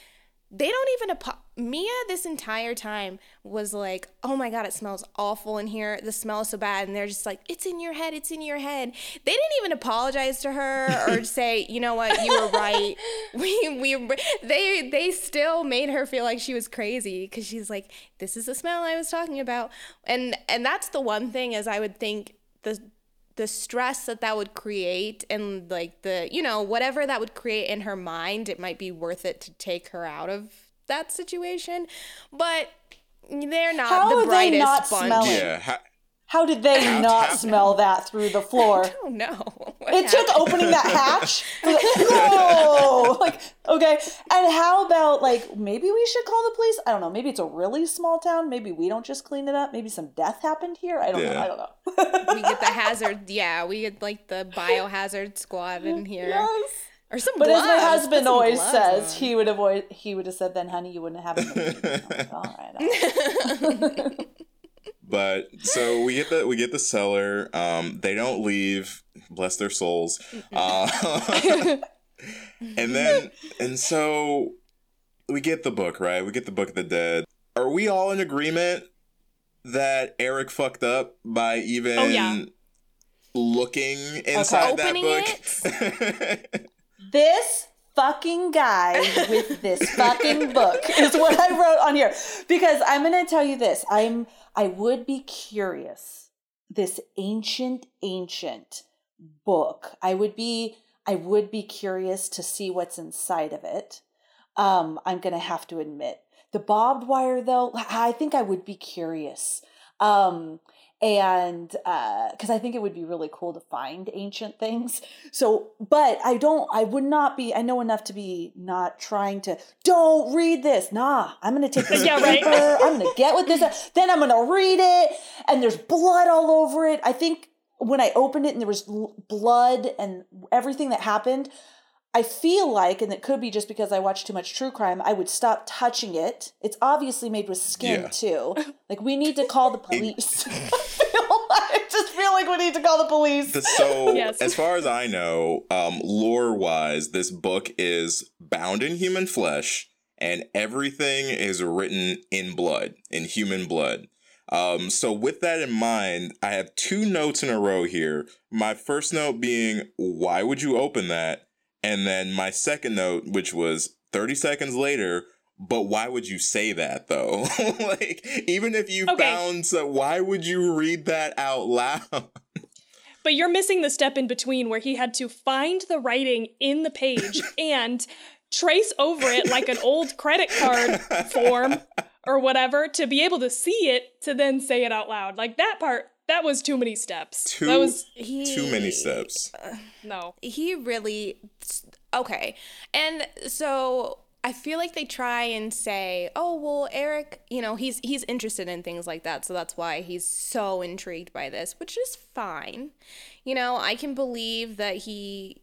they don't even apo- Mia this entire time was like, "Oh my god, it smells awful in here. The smell is so bad." And they're just like, "It's in your head. It's in your head." They didn't even apologize to her or say, "You know what? You were right." We we they they still made her feel like she was crazy cuz she's like, "This is the smell I was talking about." And and that's the one thing is I would think the the stress that that would create and like the you know whatever that would create in her mind it might be worth it to take her out of that situation but they're not How the are they not bunch smelling? yeah. Ha- how did they not smell that through the floor oh no What It took opening that hatch. no, like okay. And how about like maybe we should call the police? I don't know. Maybe it's a really small town. Maybe we don't just clean it up. Maybe some death happened here. I don't know. I don't know. we get the hazard yeah we get like the biohazard squad in here yes. or some But gloves. as my husband always says, on. he would avoid. He would have said, "Then, honey, you wouldn't have it." Like, all right. all right." But so we get the we get the cellar. Um, they don't leave. Bless their souls. Uh, and then and so we get the book right. We get the book of the dead. Are we all in agreement that Eric fucked up by even Oh, yeah. looking inside that Opening book? this fucking guy with this fucking book is what I wrote on here because I'm going to tell you this. I'm I would be curious. This ancient ancient book. I would be I would be curious to see what's inside of it. Um I'm going to have to admit. The barbed wire though, I think I would be curious. Um and uh because i think it would be really cool to find ancient things. So but i don't i would not be i know enough to be not trying to don't read this. Nah i'm gonna take this Yeah, right. paper i'm gonna get with this then i'm gonna read it. And there's blood all over it. I think when i opened it and there was l- blood and everything that happened I feel like, and it could be just because I watch too much true crime, I would stop touching it. It's obviously made with skin Yeah. too. Like we need to call the police. I, just feel like we need to call the police. The- so Yes. as far as I know, um, lore wise, this book is bound in human flesh, and everything is written in blood, in human blood. Um, so with that in mind, I have two notes in a row here. My first note being, why would you open that? And then my second note, which was 30 seconds later, but why would you say that though? like, even if you Okay. found so, why would you read that out loud? But but you're missing the step in between where he had to find the writing in the page and trace over it like an old credit card form or whatever to be able to see it to then say it out loud. Like that part, that was too many steps. Too that was He, too many steps. Uh, no. He really okay, and so I feel like they try and say, "Oh, well, Eric, you know, he's he's interested in things like that, so that's why he's so intrigued by this," which is fine. You know, I can believe that he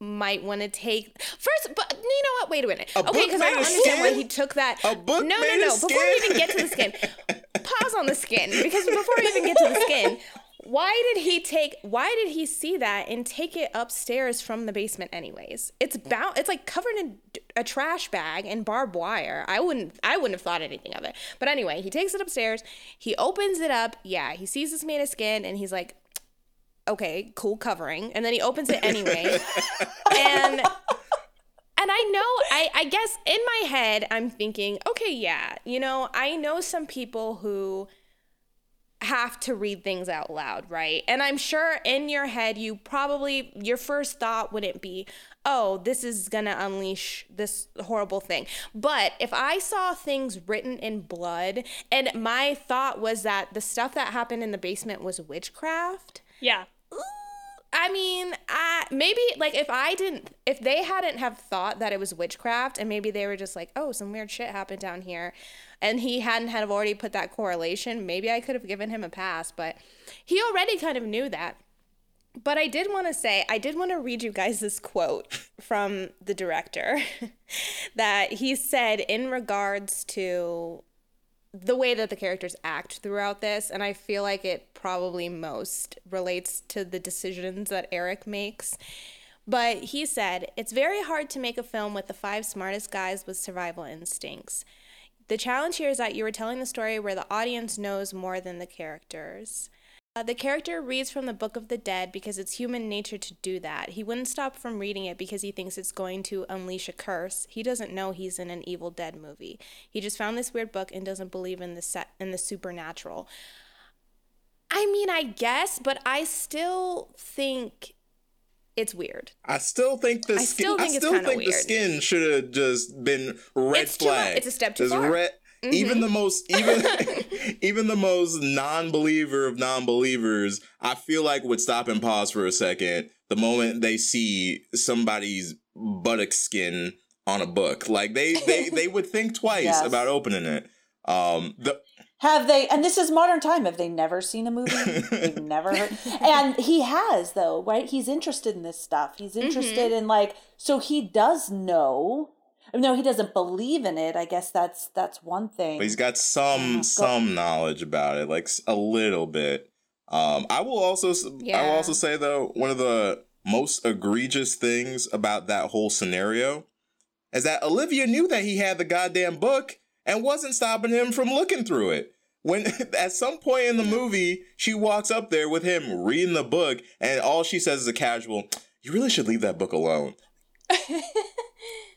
might want to take first, but you know what? Wait a minute. A okay, because I don't understand why he took that. A book no, no, no. Before we even get to the skin, pause on the skin because before we even get to the skin, why did he take? Why did he see that and take it upstairs from the basement? Anyways, it's bound. It's like covered in a trash bag and barbed wire. I wouldn't. I wouldn't have thought anything of it. But anyway, he takes it upstairs. He opens it up. Yeah, he sees this made of skin, and he's like, "Okay, cool covering." And then he opens it anyway, and. And I know, I, I guess in my head, I'm thinking, okay, yeah, you know, I know some people who have to read things out loud, right? And I'm sure in your head, you probably, your first thought wouldn't be, oh, this is gonna unleash this horrible thing. But if I saw things written in blood, and my thought was that the stuff that happened in the basement was witchcraft, Yeah. I mean, I maybe like if I didn't, if they hadn't have thought that it was witchcraft, and maybe they were just like, oh, some weird shit happened down here, and he hadn't have already put that correlation, maybe I could have given him a pass. But he already kind of knew that. But I did want to say, I did want to read you guys this quote from the director that he said in regards to the way that the characters act throughout this, and I feel like it probably most relates to the decisions that Eric makes. But he said, It's very hard to make a film with the five smartest guys with survival instincts. The challenge here is that you are telling the story where the audience knows more than the characters. Uh, the character reads from the Book of the Dead because it's human nature to do that. He wouldn't stop from reading it because he thinks it's going to unleash a curse. He doesn't know he's in an Evil Dead movie. He just found this weird book and doesn't believe in the set in the supernatural. I mean, I guess, but I still think it's weird. I still think the I skin. still think I still think the skin should have just been red It's too flag. it's a step too Just far. Mm-hmm. Even the most even even the most non-believer of non-believers, I feel like would stop and pause for a second the moment they see somebody's buttock skin on a book. Like they they they would think twice Yes. about opening it. Um, the Have they? And this is modern time. Have they never seen a movie? They've never heard. And he has though, right? He's interested in this stuff. He's Mm-hmm. interested in like. So he does know. No, he doesn't believe in it. I guess that's that's one thing. But he's got some go- some knowledge about it, like a little bit. Um, I will also I will also say though one of the most egregious things about that whole scenario is that Olivia knew that he had the goddamn book and wasn't stopping him from looking through it. When at some point in the movie she walks up there with him reading the book and all she says is a casual, "You really should leave that book alone."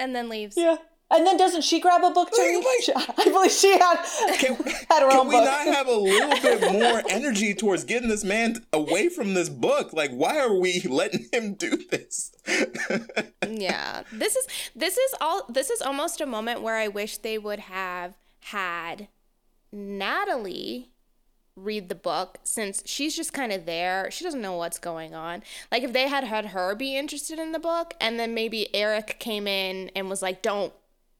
And then leaves. yeah. And then doesn't she grab a book to read? I believe she had Can, had her can own we book. not have a little bit more energy towards getting this man away from this book? Like, why are we letting him do this? yeah this is this is all this is almost a moment where i wish they would have had natalie read the book since she's just kind of there. She doesn't know what's going on. Like if they had had her be interested in the book and then maybe eric came in and was like don't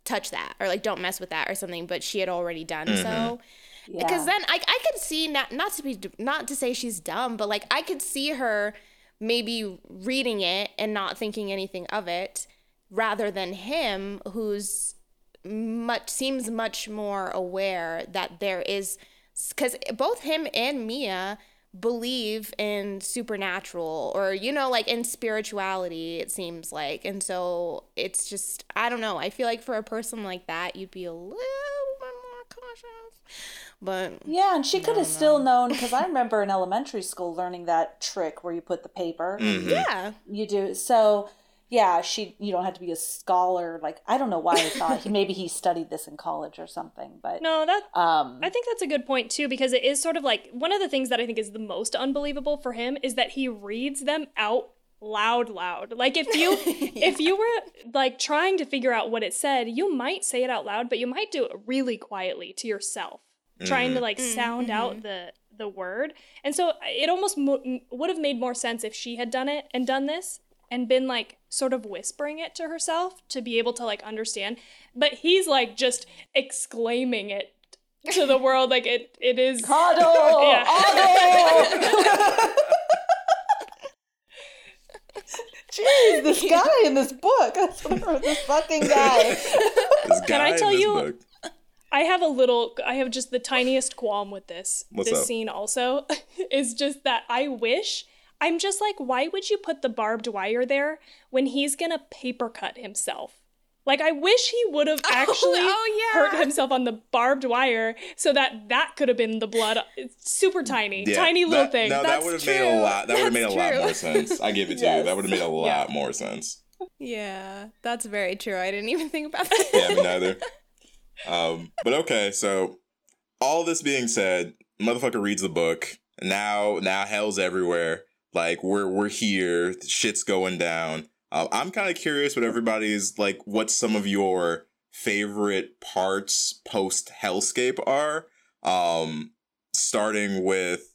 touch that or like don't mess with that or something but she had already done so. Mm-hmm. Because Yeah. then I, I could see not not to be not to say she's dumb but like i could see her maybe reading it and not thinking anything of it rather than him who's much seems much more aware that there is because both him and mia believe in supernatural or you know like in spirituality it seems like and so it's just i don't know i feel like for a person like that you'd be a little bit more cautious but Yeah, and she could have still known because I remember in elementary school learning that trick where you put the paper. Mm-hmm. yeah You do so. Yeah, she you don't have to be a scholar. Like I don't know why I thought he maybe he studied this in college or something, but No, that um I think that's a good point too, because it is sort of like one of the things that I think is the most unbelievable for him is that he reads them out loud loud. Like if you if you were like trying to figure out what it said, you might say it out loud, but you might do it really quietly to yourself, trying to like sound out the the word. And so it almost mo- would have made more sense if she had done it and done this and been like sort of whispering it to herself to be able to like understand. But he's like just exclaiming it to the world like it it is Otto, Yeah. Otto! Jeez, this guy in this book. That's what I wrote, this fucking guy. This Can I tell you- book- I have a little I have just the tiniest qualm with this What's this up? scene also is just that I wish I'm just like why would you put the barbed wire there when he's going to paper cut himself? Like I wish he would have actually oh, yeah. hurt himself on the barbed wire so that that could have been the blood. It's super tiny, Yeah, tiny little thing. No, that would have made a lot. That would have made a That's lot more sense. I give it to you. That would have made a lot Yeah. more sense. Yeah, that's very true. I didn't even think about that. Yeah, me neither. Um, but okay, so all this being said, motherfucker reads the book. Now, now hell's everywhere. Like we're we're here. Shit's going down. Uh, I'm kind of curious what everybody's like. What some of your favorite parts post Hellscape are. Um, starting with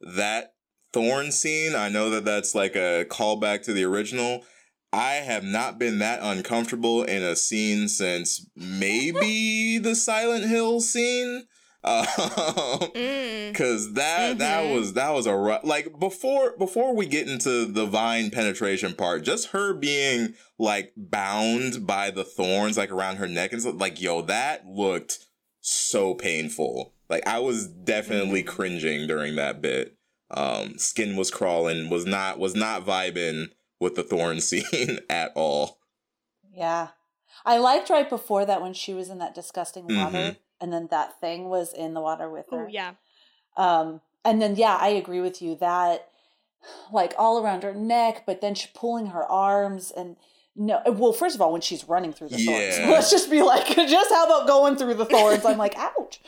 that thorn scene. I know that that's like a callback to the original. I have not been that uncomfortable in a scene since maybe the Silent Hill scene. Um, Mm. Cause that that Mhm. was that was a like before before we get into the vine penetration part, just her being like bound by the thorns like around her neck and so, Like yo, that looked so painful. Like I was definitely cringing during that bit. Um, skin was crawling. Was not was not vibing with the thorn scene at all. Yeah. I liked right before that when she was in that disgusting water Mhm. And then that thing was in the water with her. oh yeah. Um, and then yeah, I agree with you that like all around her neck, but then she pulling her arms and no, well, first of all, when she's running through the Yeah. thorns, let's just be like, just how about going through the thorns? I'm like, ouch.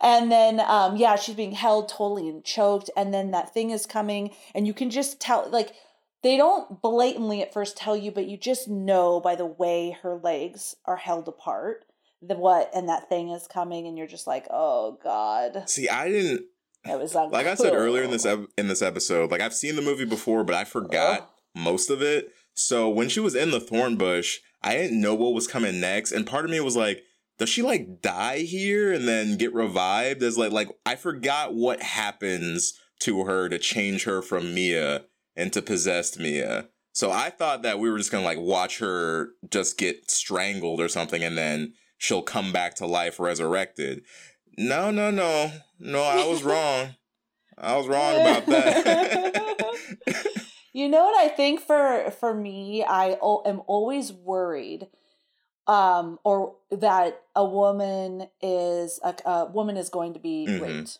And then, um, yeah, she's being held totally and choked, and then that thing is coming, and you can just tell, like, they don't blatantly at first tell you, but you just know by the way her legs are held apart, the what, and that thing is coming, and you're just like, oh god, See, I didn't it was like I said earlier in this ep- in this episode, like I've seen the movie before, but I forgot most of it. So when she was in the thorn bush, I didn't know what was coming next, and part of me was like, does she like die here and then get revived? As like like I forgot what happens to her to change her from Mia into possessed Mia. So I thought that we were just gonna like watch her just get strangled or something, and then she'll come back to life resurrected. No, no, no, no. I was wrong. I was wrong about that. you know what I think for for me, I o- am always worried, um, or that a woman is a, a woman is going to be Mhm. raped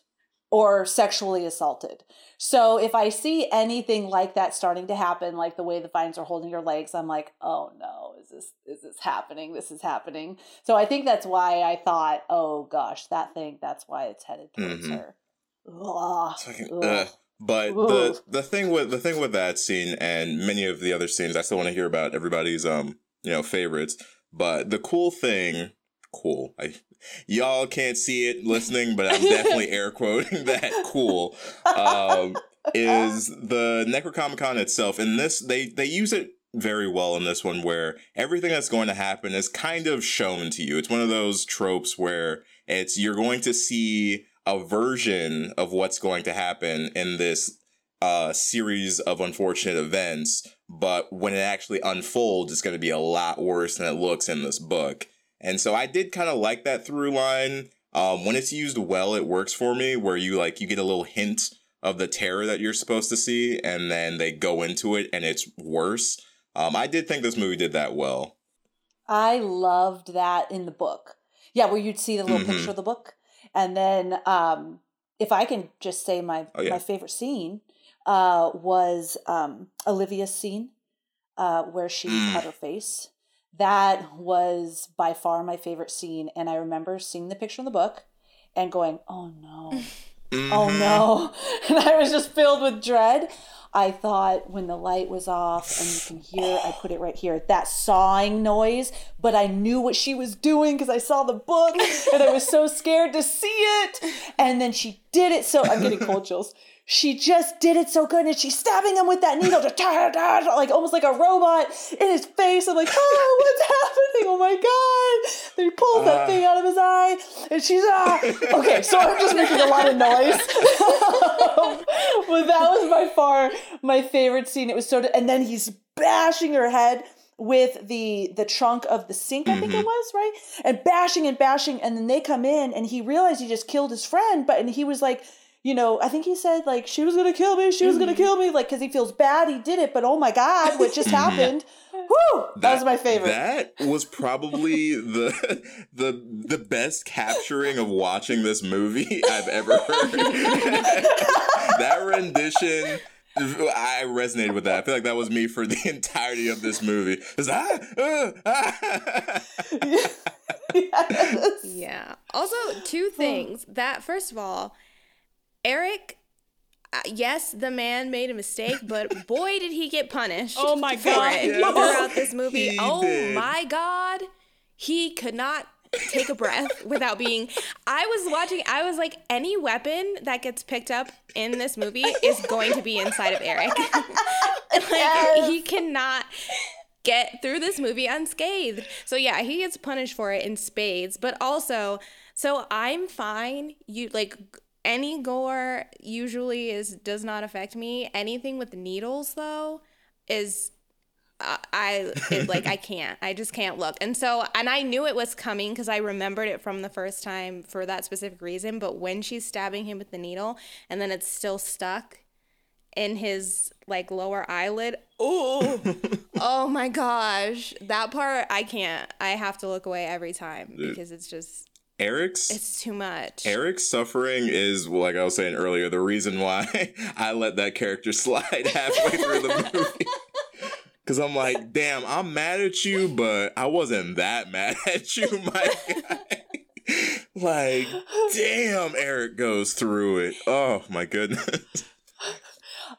or sexually assaulted. So if I see anything like that starting to happen, like the way the vines are holding your legs, I'm like, oh no, is this is this happening? This is happening. So I think that's why I thought, oh gosh, that thing, that's why it's headed towards Mhm. her. Ugh, like, ugh. But the the thing with the thing with that scene and many of the other scenes, I still want to hear about everybody's um you know favorites. But the cool thing, cool. I y'all can't see it listening, but I'm definitely air quoting that cool. Um, is the Necronomicon itself. And this, they they use it very well in this one, where everything that's going to happen is kind of shown to you. It's one of those tropes where it's you're going to see a version of what's going to happen in this uh, series of unfortunate events, but when it actually unfolds, it's going to be a lot worse than it looks in this book. And so I did kind of like that through line. Um, when it's used well, it works for me. Where you like you get a little hint of the terror that you're supposed to see, and then they go into it, and it's worse. Um, I did think this movie did that well. I loved that in the book. Yeah, where you'd see the little Mhm. picture of the book. And then um if I can just say my Oh, yeah. my favorite scene uh was um Olivia's scene uh, where she cut her face. That was by far my favorite scene. And I remember seeing the picture in the book and going, oh no, mm-hmm. oh no. And I was just filled with dread. I thought when the light was off and you can hear, I put it right here, that sawing noise, but I knew what she was doing because I saw the book and I was so scared to see it. And then she did it so, I'm getting cold chills. She just did it so good and she's stabbing him with that needle, just like almost like a robot in his face. I'm like, oh, what's happening? Oh my God. Then he pulls that thing out of his eye and she's, ah. Okay, so I'm just making a lot of noise. but that was by far my favorite scene. It was so, and then he's bashing her head with the the trunk of the sink, I think it was, right? And bashing and bashing, and then they come in, and he realized he just killed his friend, but and he was like, you know, I think he said like she was gonna kill me, she was gonna kill me, like because he feels bad he did it, but oh my god, what just happened? Whoo! That, was my favorite. That was probably the the the best capturing of watching this movie I've ever heard. that rendition. I resonated with that. I feel like that was me for the entirety of this movie. It's, ah, uh, ah. Yes. Yeah. Also, two things. That first of all, Eric. Uh, yes, the man made a mistake, but boy, did he get punished! Oh my God, yes. throughout this movie. He oh did. my God, he could not take a breath without being. I was watching. I was like, any weapon that gets picked up in this movie is going to be inside of Eric. like he cannot get through this movie unscathed. So yeah, he gets punished for it in spades, but also so I'm fine. You like any gore usually is does not affect me. Anything with needles though is uh, I it, like I can't. I just can't look. And so and I knew it was coming cuz I remembered it from the first time for that specific reason, but when she's stabbing him with the needle and then it's still stuck in his like lower eyelid. Oh, oh my gosh, that part I can't. I have to look away every time because it's just Eric's it's too much. Eric's suffering is, like I was saying earlier, the reason why I let that character slide halfway through the movie. Because I'm like, damn, I'm mad at you, but I wasn't that mad at you, my guy. like, damn, Eric goes through it. Oh, my goodness.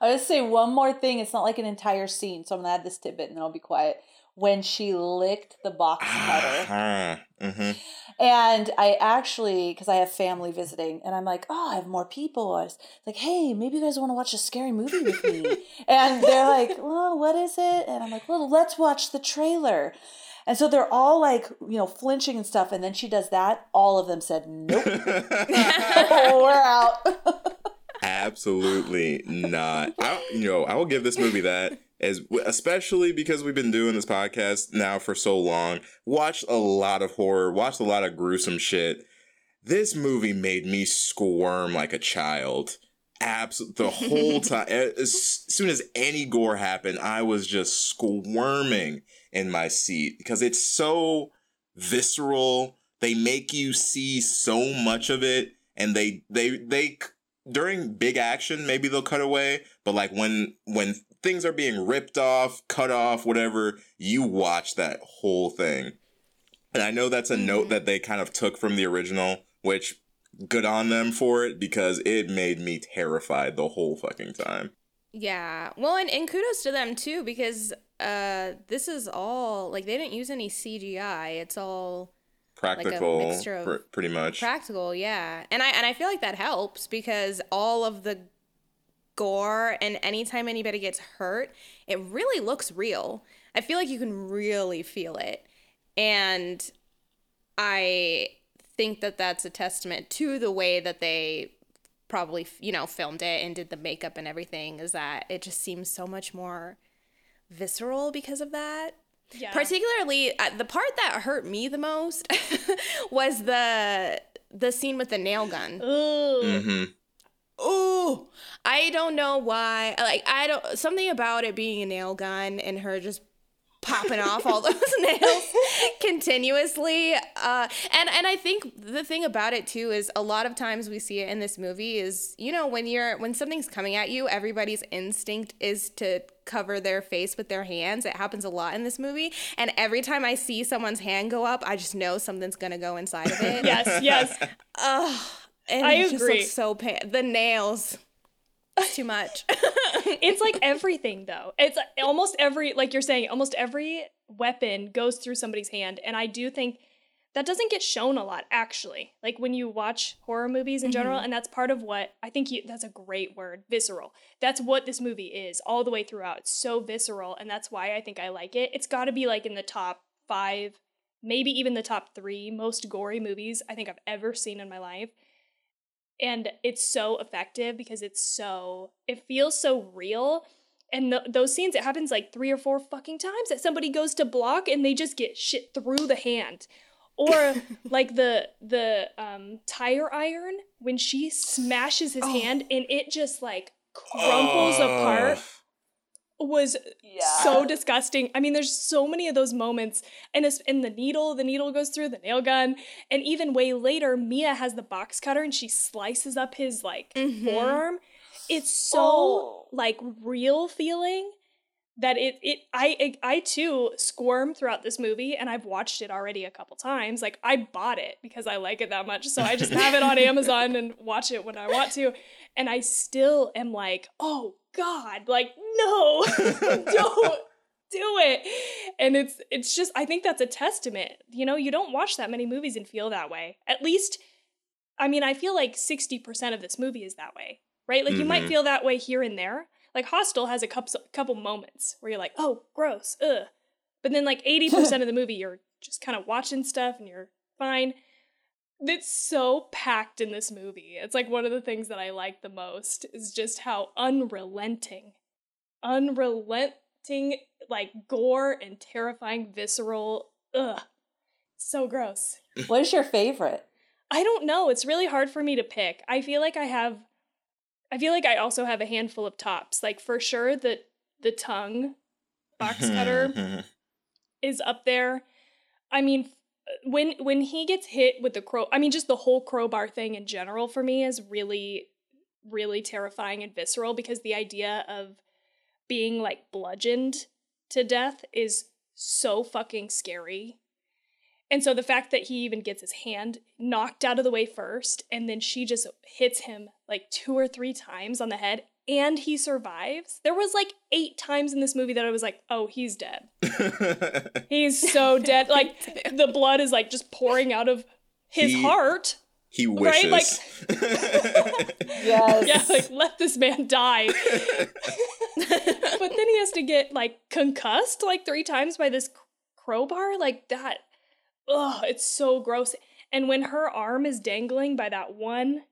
I just say one more thing. It's not like an entire scene, so I'm gonna add this tidbit and then I'll be quiet. When she licked the box cutter, Ah, mhm. And I actually, because I have family visiting, and I'm like, oh, I have more people. I was like, hey, maybe you guys want to watch a scary movie with me, and they're like, well, what is it? And I'm like, well, let's watch the trailer. And so they're all like, you know, flinching and stuff. And then she does that. All of them said, nope, we're out. Absolutely not. I, you know, I will give this movie that as especially because we've been doing this podcast now for so long. Watched a lot of horror, watched a lot of gruesome shit. This movie made me squirm like a child. Absolutely, the whole time. As soon as any gore happened, I was just squirming in my seat because it's so visceral. They make you see so much of it, and they they they during big action maybe they'll cut away, but like when when things are being ripped off, cut off, whatever, you watch that whole thing. And I know that's a note that they kind of took from the original, which good on them for it because it made me terrified the whole fucking time. Yeah. Well, and, and kudos to them too because uh this is all like they didn't use any CGI. It's all Practical, mixture of pr- pretty much. practical, yeah. And I and I feel like that helps because all of the gore and anytime anybody gets hurt, it really looks real. I feel like you can really feel it. And I think that that's a testament to the way that they probably, you know, filmed it and did the makeup and everything is that it just seems so much more visceral because of that. Yeah. Particularly uh, the part that hurt me the most was the the scene with the nail gun. Ooh. hmm Ooh, I don't know why. Like I don't something about it being a nail gun and her just popping off all those nails continuously. Uh, and and I think the thing about it too is a lot of times we see it in this movie is you know when you're when something's coming at you, everybody's instinct is to cover their face with their hands. It happens a lot in this movie, and every time I see someone's hand go up, I just know something's gonna go inside of it. Yes, yes. And I it just agree. looks so pa- the nails. It's too much. it's like everything though. It's almost every like you're saying, almost every weapon goes through somebody's hand. And I do think that doesn't get shown a lot actually. Like when you watch horror movies in general, mm-hmm. and that's part of what I think you that's a great word, visceral. That's what this movie is all the way throughout. It's so visceral, and that's why I think I like it. It's gotta be like in the top five, maybe even the top three most gory movies I think I've ever seen in my life and it's so effective because it's so it feels so real. And th- those scenes it happens like three or four fucking times that somebody goes to block and they just get shit through the hand. Or like the the um tire iron when she smashes his hand and it just like crumples apart was so disgusting. I mean, there's so many of those moments, and it's in the needle, the needle goes through the nail gun, and even way later, Mia has the box cutter and she slices up his like mm-hmm. forearm. It's so Oh. like real feeling that it it I, I too squirm throughout this movie, and I've watched it already a couple times. Like I bought it because I like it that much, so I just have it on Amazon and watch it when I want to, and I still am like, oh God, like no, don't do it. And it's it's just I think that's a testament. You know, you don't watch that many movies and feel that way. At least I mean, I feel like 60% of this movie is that way. Right? Like you might Mhm. feel that way here and there. Like Hostel has a couple couple moments where you're like, "Oh, gross. Ugh." But then like 80% of the movie you're just kind of watching stuff and you're fine. It's so packed in this movie. It's like one of the things that I like the most is just how unrelenting, unrelenting, like gore and terrifying, visceral. Ugh. So gross. What is your favorite? I don't know. It's really hard for me to pick. I feel like I have I feel like I also have a handful of tops. Like for sure the the tongue box cutter is up there. I mean when when he gets hit with the crow I mean just the whole crowbar thing in general for me is really really terrifying and visceral because the idea of being like bludgeoned to death is so fucking scary. And so the fact that he even gets his hand knocked out of the way first, and then she just hits him like two or three times on the head, and he survives. There was like eight times in this movie that I was like, oh, he's dead. He's so dead. Like the blood is like just pouring out of his He- heart. he Right, wishes. Yes. Yeah, like let this man die. but then he has to get like concussed like three times by this crowbar. Like that. Ugh, it's so gross. And when her arm is dangling by that one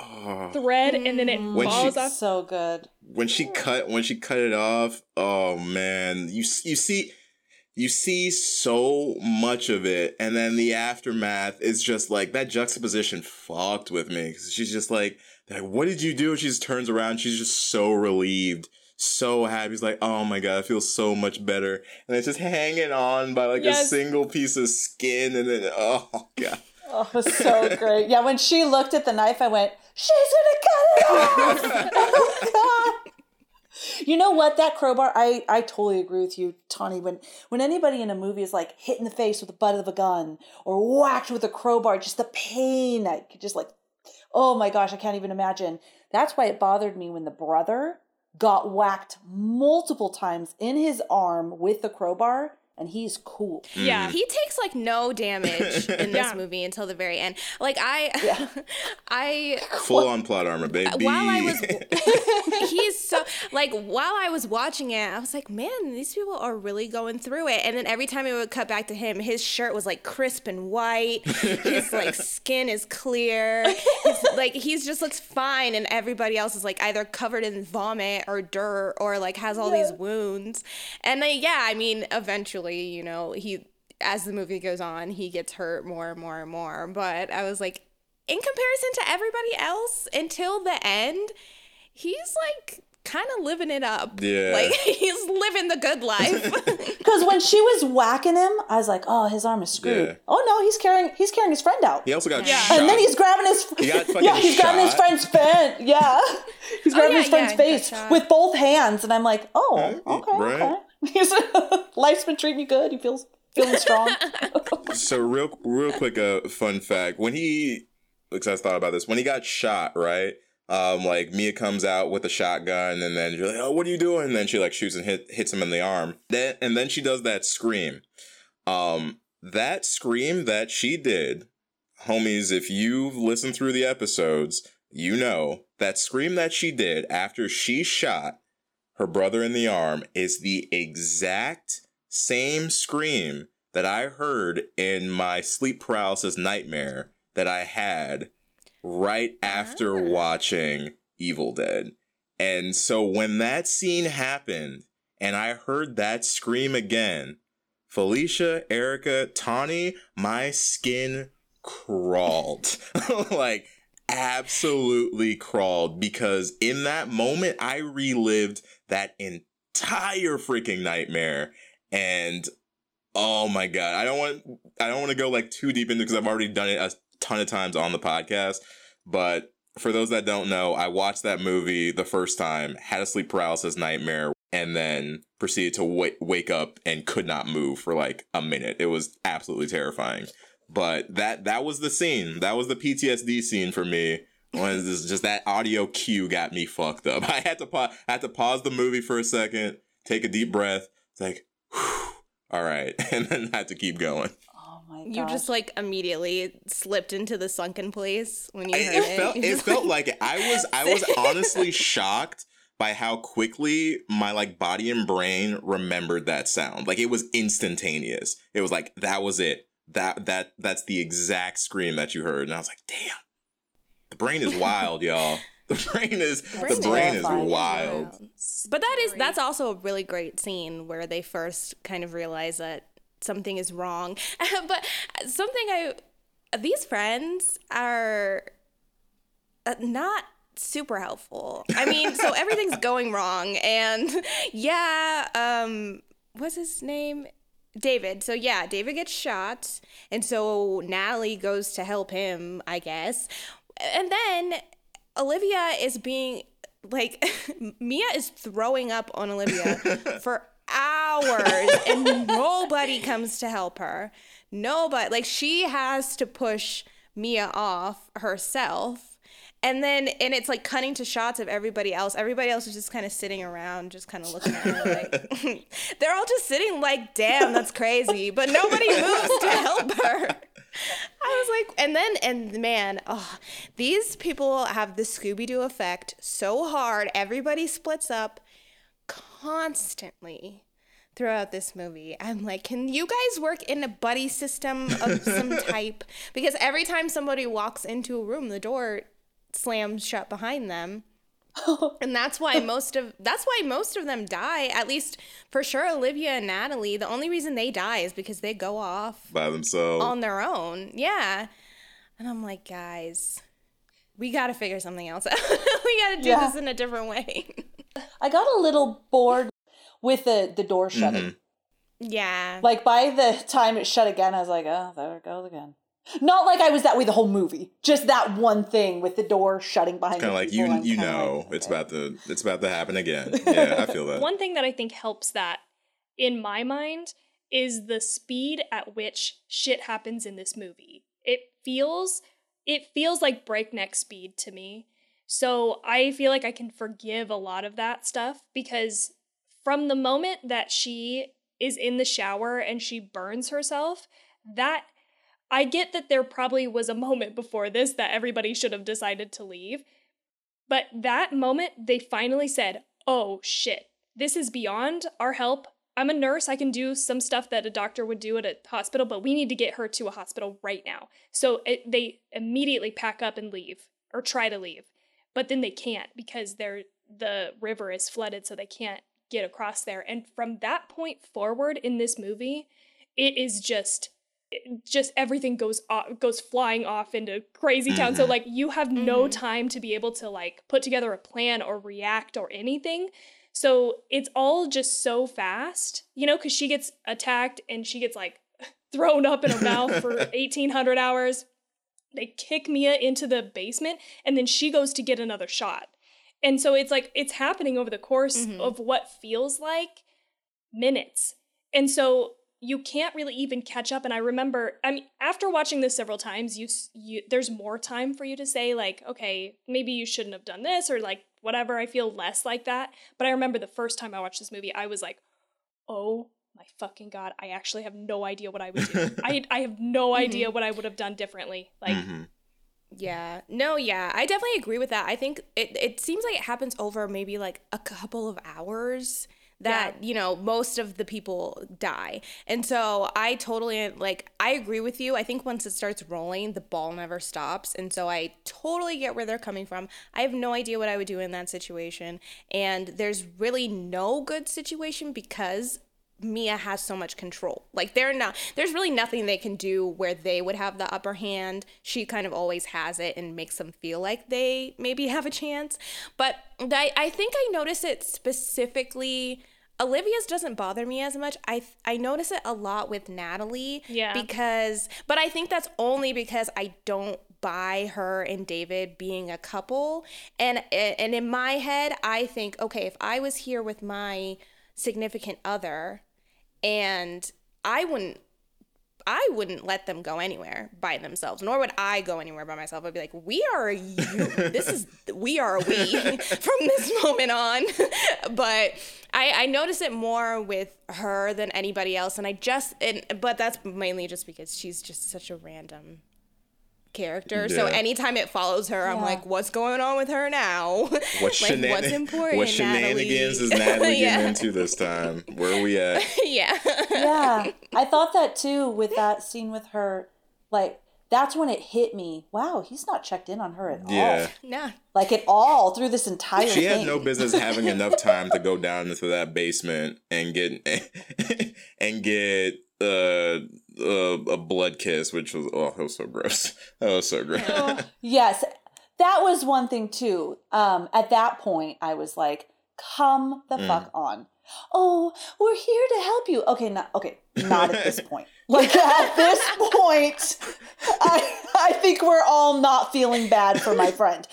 Oh. thread and then it When she- falls off. so good. when she cut when she cut it off oh man you you see you see so much of it and then the aftermath is just like that juxtaposition fucked with me. she's just like like what did you do she just turns around she's just so relieved so happy He's like oh my god i feel so much better and it's just hanging on by like a single piece of skin and then oh god Oh, was so great. Yeah, when she looked at the knife, I went, she's gonna cut it off. oh, God. You know what? That crowbar, I, I totally agree with you, Tawny. When when anybody in a movie is like hit in the face with the butt of a gun or whacked with a crowbar, just the pain, I could just like, oh my gosh, I can't even imagine. That's why it bothered me when the brother got whacked multiple times in his arm with the crowbar, and he's cool. Yeah. Mm. He takes like no damage in this Yeah. movie until the very end. Like I, I full on plot armor baby while I was, he's so like while I was watching it, I was like, man, these people are really going through it. And then every time it would cut back to him, his shirt was like crisp and white. His like skin is clear. His, like he's just looks fine, and everybody else is like either covered in vomit or dirt or like has all these wounds. And like, yeah, I mean, eventually, you know, he as the movie goes on, he gets hurt more and more and more. But I was like, in comparison to everybody else, until the end, he's like kind of living it up. Yeah. Like he's living the good life. Because when she was whacking him, I was like, "Oh, his arm is screwed." Yeah. Oh no, he's carrying he's carrying his friend out. He also got Yeah. shot. and then he's grabbing his He got yeah he's grabbing his friend's fan yeah he's oh, grabbing yeah, his friend's yeah, face with both hands and I'm like oh Right, okay right. okay he's life's been treating you good he feels feeling strong So real, real quick, uh, fun fact: when he, because I thought about this, when he got shot, right? Um, like Mia comes out with a shotgun, and then you're like, "Oh, what are you doing?" And then she like shoots and hit, hits him in the arm. Then and then she does that scream. Um, that scream that she did, homies. If you've listened through the episodes, you know that scream that she did after she shot her brother in the arm is the exact same scream that I heard in my sleep paralysis nightmare that I had right after Ah. watching Evil Dead. And so when that scene happened and I heard that scream again, Felicia, Erica, Tawny, my skin crawled. like absolutely crawled because in that moment I relived that entire freaking nightmare. And oh my god i don't want i don't want to go like too deep into because i've already done it a ton of times on the podcast. But for those that don't know i watched that movie the first time had a sleep paralysis nightmare and then proceeded to w- wake up and could not move for like a minute. It was absolutely terrifying. But that that was the scene. That was the ptsd scene for me when this just that audio cue got me fucked up i had to pa- i had to pause the movie for a second take a deep breath it's like whew, all right and then had to keep going oh my god you just like immediately slipped into the sunken place when you I- heard it it. felt You it just, felt like it. I was I was honestly shocked by how quickly my like body and brain remembered that sound. Like it was instantaneous. It was like that was it. That that that's the exact scream that you heard, and I was like, damn. The brain is wild, y'all. The brain is the brain brain, is is wild. But that is that's also a really great scene where they first kind of realize that something is wrong. but something I these friends are uh, not super helpful. I mean, so everything's going wrong and yeah, um what's his name? David. So yeah, David gets shot and so Natalie goes to help him, I guess. And then Olivia is being like Mia is throwing up on Olivia for hours and nobody comes to help her. Nobody like she has to push Mia off herself. And then and it's like cutting to shots of everybody else. Everybody else is just kind of sitting around, just kind of looking at her like they're all just sitting like, damn, that's crazy. But nobody moves to help her. I was like, and then, and man, oh, these people have the Scooby Doo effect so hard. Everybody splits up constantly throughout this movie. I'm like, can you guys work in a buddy system of some type? Because every time somebody walks into a room, the door slams shut behind them. and that's why most of that's why most of them die. At least for sure, Olivia and Natalie. The only reason they die is because they go off By themselves. on their own. Yeah. And I'm like, guys, we got to figure something else out. we got to do Yeah. this in a different way. I got a little bored with the the door shutting mm-hmm. yeah. like by the time it shut again I was like oh there it goes again not like I was that way the whole movie just that one thing with the door shutting behind me. kind of like you I'm you know like, it's okay. about to it's about to happen again. Yeah, I feel that. One thing that I think helps that in my mind is the speed at which shit happens in this movie. It feels it feels like breakneck speed to me. So I feel like I can forgive a lot of that stuff because from the moment that she is in the shower and she burns herself, that I get that there probably was a moment before this that everybody should have decided to leave. But that moment, they finally said, oh shit, this is beyond our help. I'm a nurse. I can do some stuff that a doctor would do at a hospital, but we need to get her to a hospital right now. So it, they immediately pack up and leave or try to leave. But then they can't because they're, the river is flooded, so they can't get across there. And from that point forward in this movie, it is just just everything goes off, goes flying off into crazy town. So Mhm. like you have no Mhm. time to be able to like put together a plan or react or anything. So it's all just so fast, you know, because she gets attacked and she gets like thrown up in her mouth for 1800 hours. They kick Mia into the basement and then she goes to get another shot. And so it's like it's happening over the course Mhm. of what feels like minutes. And so you can't really even catch up and I remember I mean after watching this several times you you there's more time for you to say like okay, maybe you shouldn't have done this or like whatever. I feel less like that. But I remember the first time I watched this movie I was like, "Oh my fucking god, I actually have no idea what I would do. I I have no idea what I would have done differently." Like Mhm. Yeah. No, yeah. I definitely agree with that. I think it, it seems like it happens over maybe like a couple of hours that, you know, most of the people die. And so I totally like I agree with you. I think once it starts rolling, the ball never stops. And so I totally get where they're coming from. I have no idea what I would do in that situation. And there's really no good situation because Mia has so much control. Like they're not there's really nothing they can do where they would have the upper hand. She kind of always has it and makes them feel like they maybe have a chance. But I, I think I notice it specifically Olivia's doesn't bother me as much. I I notice it a lot with Natalie. Yeah. Because but I think that's only because I don't buy her and David being a couple. And and in my head, I think, okay, if I was here with my significant other and I wouldn't I wouldn't let them go anywhere by themselves, nor would I go anywhere by myself. I'd be like, "We are you. This is we are we from this moment on." but I, I notice it more with her than anybody else, and I just and but that's mainly just because she's just such a random character. So anytime it follows her, I'm like, "What's going on with her now? What, like, shenan- what's important? what shenanigans is Natalie? Natalie Yeah. getting into this time? Where are we at? yeah. yeah i thought that too with that scene with her like that's when it hit me wow he's not checked in on her at Yeah. all Nah. like at all through this entire She thing had no business having enough time to go down into that basement and get and get uh, uh, a blood kiss, which was oh, that was so gross. That was so gross. yes. That was one thing too. Um at that point i was like come the Mm. fuck on. Oh we're here to help you. Okay not okay not at this point. Like at this point i i think we're all not feeling bad for my friend.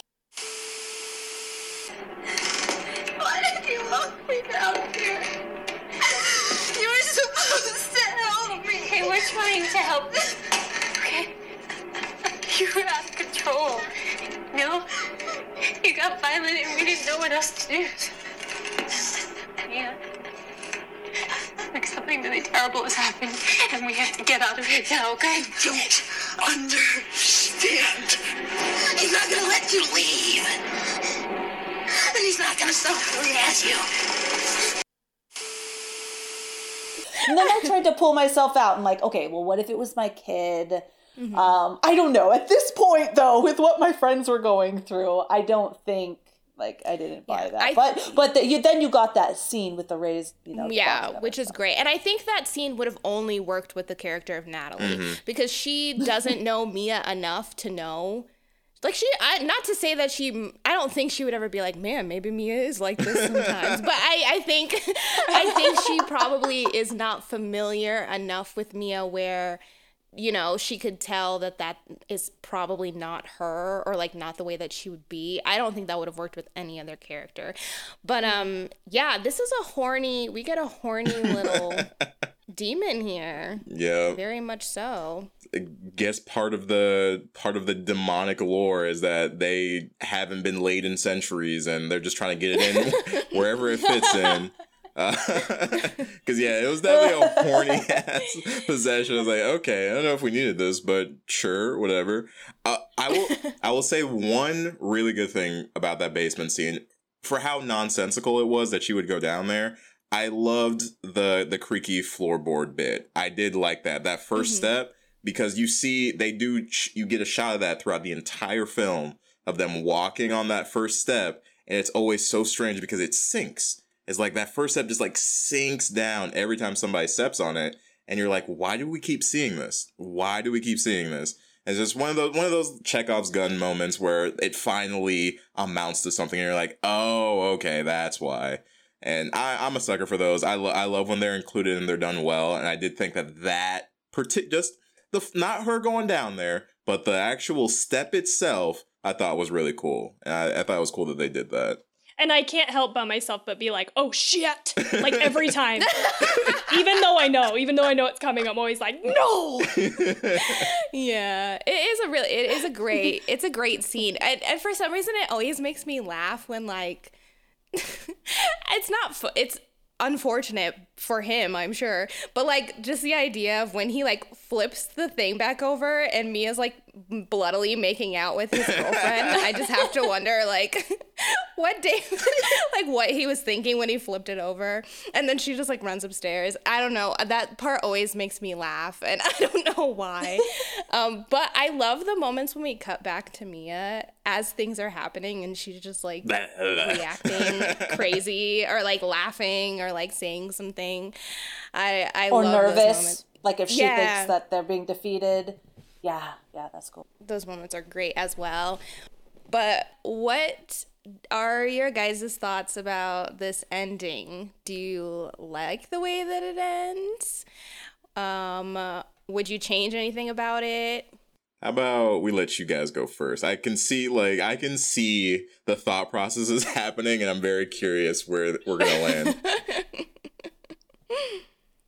Why did you lock me down me. We're trying to help. Okay? You were out of control. No? You got violent and we didn't know what else to do. Yeah. Like something really terrible has happened and we have to get out of here now, okay? Don't understand. He's not gonna let you leave. And he's not gonna stop has you. And then I tried to pull myself out and like, okay, well, what if it was my kid? Um, I don't know. At this point, though, with what my friends were going through, I don't think like I didn't buy Yeah, that. I- but but the, you, then you got that scene with the raised, you know. yeah, which is everything. great. And I think that scene would have only worked with the character of Natalie Mm-hmm. because she doesn't know Mia enough to know. Like she, I, not to say that she, I don't think she would ever be like, man, maybe Mia is like this sometimes. but I, I think, I think she probably is not familiar enough with Mia where, you know, she could tell that that is probably not her or like not the way that she would be. I don't think that would have worked with any other character. But um yeah, this is a horny, we get a horny little demon here. Yeah, Very much so. I guess part of the part of the demonic lore is that they haven't been laid in centuries, and they're just trying to get it in wherever it fits in. Because yeah, it was definitely a horny ass possession. I was like, okay, I don't know if we needed this, but sure, whatever. Uh, I will. I will say one really good thing about that basement scene for how nonsensical it was that she would go down there. I loved the the creaky floorboard bit. I did like that. That 1st Mhm. step because you see they do you get a shot of that throughout the entire film of them walking on that first step and it's always so strange because it sinks. It's like that first step just like sinks down every time somebody steps on it and you're like, why do we keep seeing this? Why do we keep seeing this? It's just one of those one of those Chekhov's gun moments where it finally amounts to something, and you're like, oh, okay, that's why. And I, I'm a sucker for those. I, lo- I love when they're included and they're done well. And I did think that that partic- just the not her going down there, but the actual step itself, I thought was really cool. I, I thought it was cool that they did that. And I can't help by myself but be like, oh shit! Like every time. even though I know, even though I know it's coming, I'm always like, no! Yeah, it is a really, it is a great, it's a great scene, and, and for some reason, it always makes me laugh when like, it's not, fu- it's unfortunate for him, I'm sure, but like just the idea of when he like flips the thing back over and Mia's like bloodily making out with his girlfriend, I just have to wonder like, what day, like what he was thinking when he flipped it over, and then she just like runs upstairs. I don't know. That part always makes me laugh, and I don't know why. um, but I love the moments when we cut back to Mia as things are happening, and she's just like reacting crazy or like laughing or like saying something. I I or love those nervous. moments. Like if she Yeah. thinks that they're being defeated. Yeah, yeah, that's cool. those moments are great as well. But what are your guys' thoughts about this ending? Do you like the way that it ends? Um, uh, would you change anything about it? How about we let you guys go first? I can see like I can see the thought processes happening, and I'm very curious where we're gonna land.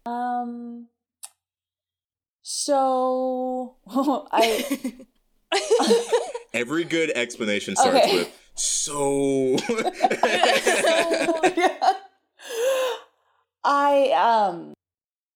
Um. So I Every good explanation starts Okay. with so. Yeah. I um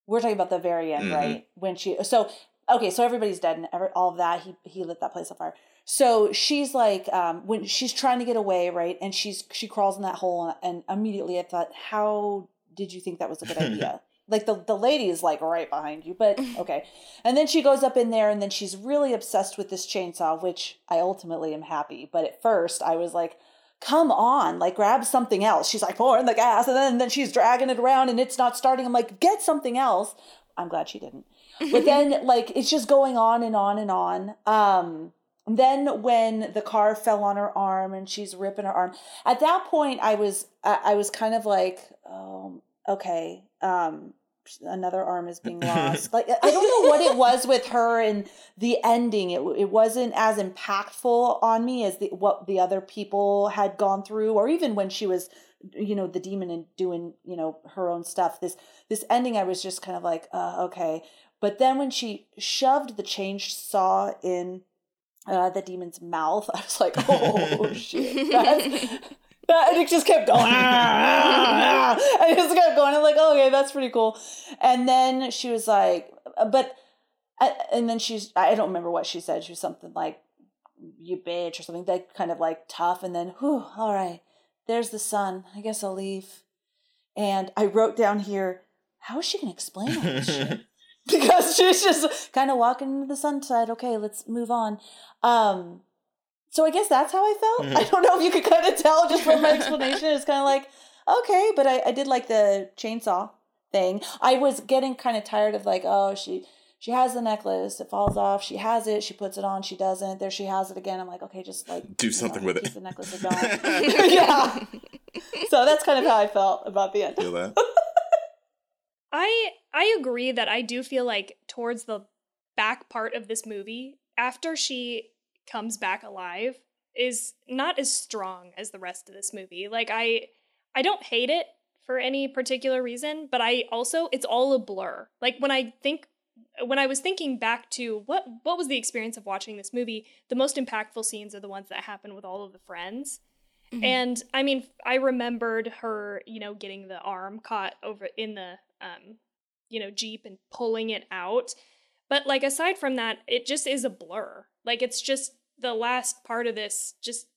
we're talking about the very end, Mhm. right? When she so okay, so everybody's dead and every, all of that. He he lit that place on fire. So she's like um when she's trying to get away, right? And she's she crawls in that hole and immediately I thought, how did you think that was a good idea? Like the the lady is like right behind you, but okay. And then she goes up in there and then she's really obsessed with this chainsaw, which I ultimately am happy. But at first I was like, come on, like grab something else. She's like pouring the gas and then, then she's dragging it around and it's not starting. I'm like, get something else. I'm glad she didn't. But then like it's just going on and on and on. Um then when the car fell on her arm and she's ripping her arm, at that point I was I, I was kind of like, um, okay, um, another arm is being lost. like I don't know what it was with her and the ending. It it wasn't as impactful on me as the what the other people had gone through, or even when she was, you know, the demon and doing you know her own stuff. This this ending, I was just kind of like, uh, okay. But then when she shoved the chainsaw in uh, the demon's mouth, I was like, oh shit. That's, and it just kept going. And it just kept going. I'm like, oh, okay, that's pretty cool. And then she was like, but, and then she's, I don't remember what she said. She was something like, you bitch or something, that kind of like tough. And then, whew, all right, there's the sun. I guess I'll leave. And I wrote down here, how is she going to explain all this shit? because she's just kind of walking into the sunset. Okay, let's move on. Um, so I guess that's how I felt. Mm-hmm. I don't know if you could kind of tell just from my explanation. It's kind of like, okay, but I, I did like the chainsaw thing. I was getting kind of tired of like, oh, she she has the necklace, it falls off, she has it, she puts it on, she doesn't, there she has it again. I'm like, okay, just like Do something know, with it. The necklace or don't. yeah. So that's kind of how I felt about the end. Feel that? I I agree that I do feel like towards the back part of this movie, after she comes back alive, is not as strong as the rest of this movie. Like I I don't hate it for any particular reason, but I also it's all a blur. Like when I think when I was thinking back to what what was the experience of watching this movie, the most impactful scenes are the ones that happen with all of the friends. And I mean, I remembered her, you know, getting the arm caught over in the, um, you know, Jeep and pulling it out. But like, aside from that, it just is a blur. Like, it's just the last part of this just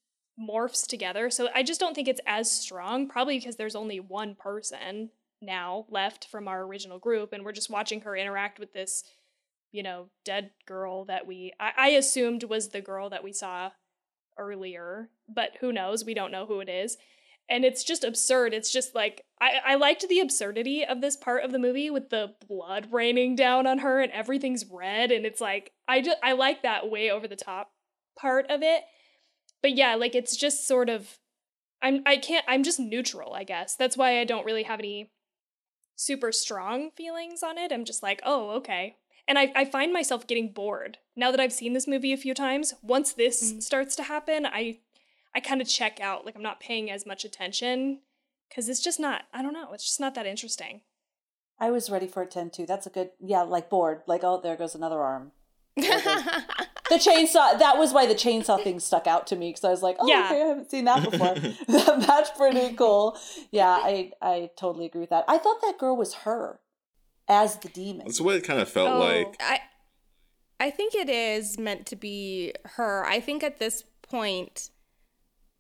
morphs together. So I just don't think it's as strong, probably because there's only one person now left from our original group. And we're just watching her interact with this, you know, dead girl that we, I, I assumed was the girl that we saw earlier, but who knows? We don't know who it is. and it's just absurd. It's just like I, I liked the absurdity of this part of the movie with the blood raining down on her and everything's red and it's like I just I like that way over the top part of it. But yeah, like it's just sort of I'm I can't I'm just neutral, I guess. That's why I don't really have any super strong feelings on it. I'm just like, oh, okay. And I, I find myself getting bored. Now that I've seen this movie a few times, once this mm-hmm. starts to happen, I I kind of check out. Like I'm not paying as much attention because it's just not. I don't know. It's just not that interesting. I was ready for it to end too. That's a good. Yeah, like bored. Like oh, there goes another arm. the chainsaw. That was why the chainsaw thing stuck out to me because I was like, oh, yeah. okay, I haven't seen that before. That's pretty cool. Yeah, I I totally agree with that. I thought that girl was her as the demon. That's what it kind of felt oh, like. I I think it is meant to be her. I think at this point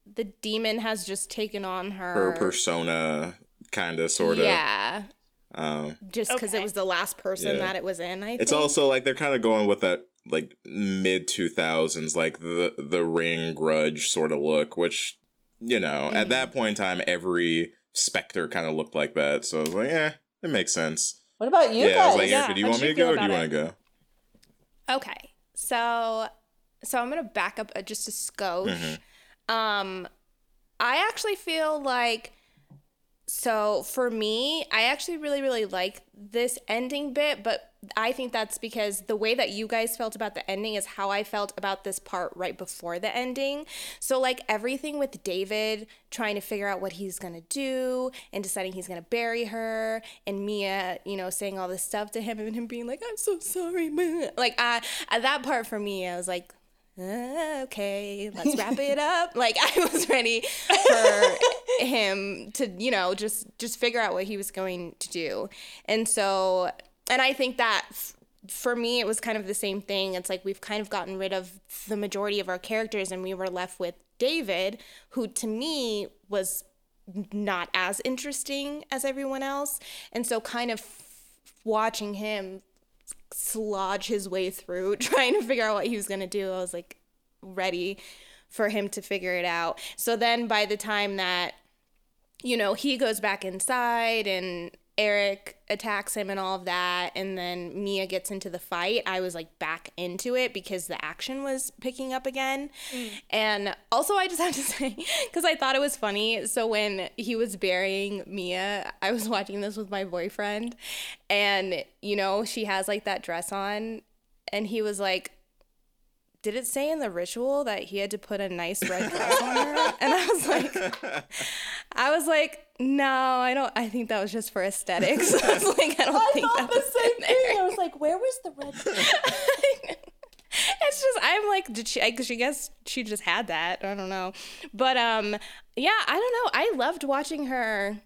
the demon has just taken on her her persona kind of sort of yeah um just because okay. it was the last person yeah. that it was in I Think. it's also like they're kind of going with that like mid 2000s like the the ring grudge sort of look which you know mm-hmm. at that point in time every specter kind of looked like that so i was like yeah it makes sense what about you yeah guys? i was like yeah. do you want me to go or do you want to go okay so so i'm gonna back up just a skosh mm-hmm um, I actually feel like so for me, I actually really, really like this ending bit, but I think that's because the way that you guys felt about the ending is how I felt about this part right before the ending. So, like everything with David trying to figure out what he's gonna do and deciding he's gonna bury her, and Mia, you know, saying all this stuff to him and him being like, I'm so sorry, man. Like, I, that part for me, I was like, uh, okay, let's wrap it up. Like I was ready for him to, you know, just just figure out what he was going to do. And so and I think that f- for me it was kind of the same thing. It's like we've kind of gotten rid of the majority of our characters and we were left with David, who to me was not as interesting as everyone else. And so kind of watching him slodge his way through trying to figure out what he was going to do. I was like ready for him to figure it out. So then by the time that you know, he goes back inside and Eric attacks him and all of that, and then Mia gets into the fight, I was like back into it because the action was picking up again. Mm. And also, I just have to say, because I thought it was funny. So, when he was burying Mia, I was watching this with my boyfriend, and you know, she has like that dress on, and he was like, did it say in the ritual that he had to put a nice red dress on her? And I was like, I was like, no, I don't. I think that was just for aesthetics. I was like, I don't I think that the was same thing. I was like, where was the red? it's just I'm like, did she? I, she guess she just had that. I don't know, but um, yeah, I don't know. I loved watching her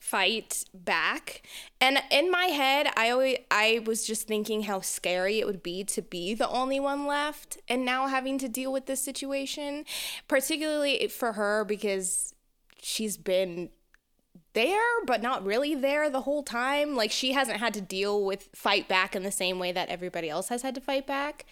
fight back. And in my head i always i was just thinking how scary it would be to be the only one left and now having to deal with this situation particularly for her because she's been there but not really there the whole time. Like she hasn't had to deal with fight back in the same way that everybody else has had to fight back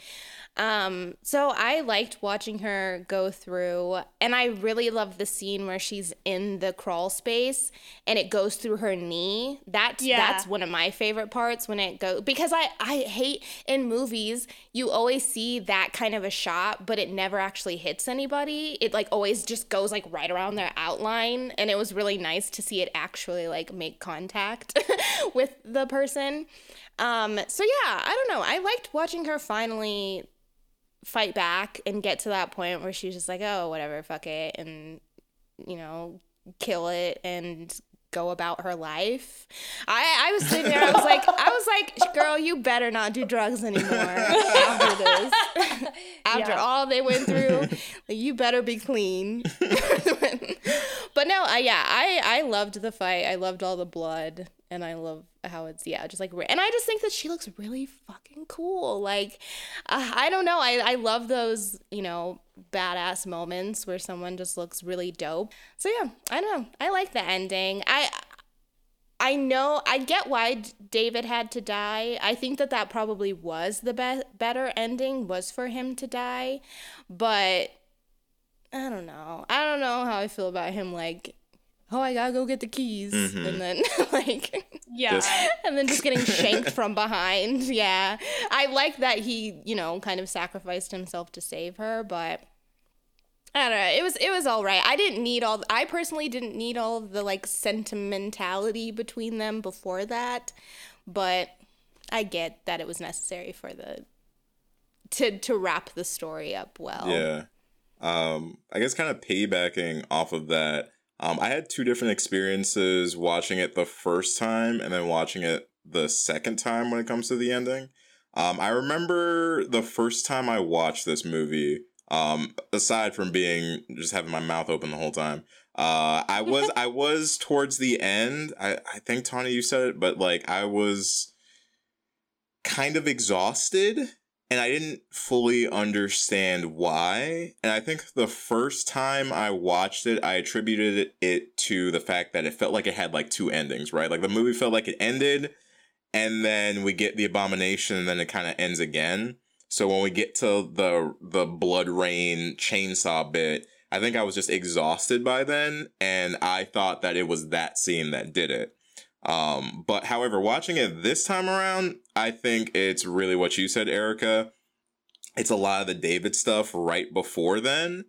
um, so I liked watching her go through, and I really love the scene where she's in the crawl space and it goes through her knee. That yeah. that's one of my favorite parts when it goes because I I hate in movies you always see that kind of a shot, but it never actually hits anybody. It like always just goes like right around their outline, and it was really nice to see it actually like make contact with the person. Um, so yeah, I don't know. I liked watching her finally fight back and get to that point where she's just like, oh, whatever, fuck it, and you know, kill it and go about her life. I I was sitting there, I was like, I was like, girl, you better not do drugs anymore after this. after yeah. all they went through, like, you better be clean. but no, I yeah, I I loved the fight. I loved all the blood and I love how it's yeah just like and I just think that she looks really fucking cool like uh, I don't know I I love those you know badass moments where someone just looks really dope so yeah I don't know I like the ending I I know I get why David had to die I think that that probably was the be- better ending was for him to die but I don't know. I don't don't know how I feel about him. Like, oh, I gotta go get the keys, Mhm. and then like, Yeah. Just- and then just getting shanked from behind. Yeah, I like that he, you know, kind of sacrificed himself to save her, but. I don't know. It was it was all right. I didn't need all. I personally didn't need all the like sentimentality between them before that, but I get that it was necessary for the to to wrap the story up well. Yeah. Um, I guess kind of piggybacking off of that, um, I had two different experiences watching it the first time and then watching it the second time when it comes to the ending. Um, I remember the first time I watched this movie, um, aside from being just having my mouth open the whole time, uh, I was I was towards the end. I, I think Tawny, you said it, but like I was kind of exhausted and I didn't fully understand why. And I think the first time I watched it, I attributed it to the fact that it felt like it had like two endings, right? Like the movie felt like it ended, and then we get the abomination, and then it kind of ends again. So when we get to the the blood rain chainsaw bit, I think I was just exhausted by then, and I thought that it was that scene that did it. Um, but however, watching it this time around, I think it's really what you said, Erica. It's a lot of the David stuff right before then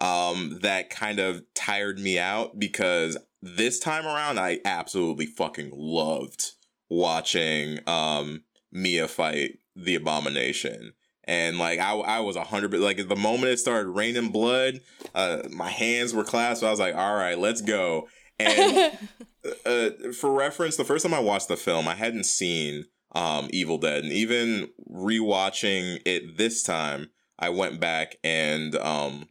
um, that kind of tired me out because this time around, I absolutely fucking loved watching um, Mia fight the Abomination. And like I, I was a hundred, like the moment it started raining blood, uh, my hands were clasped. I was like, "All right, let's go." And uh, for reference, the first time I watched the film, I hadn't seen um, Evil Dead, and even rewatching it this time, I went back and um,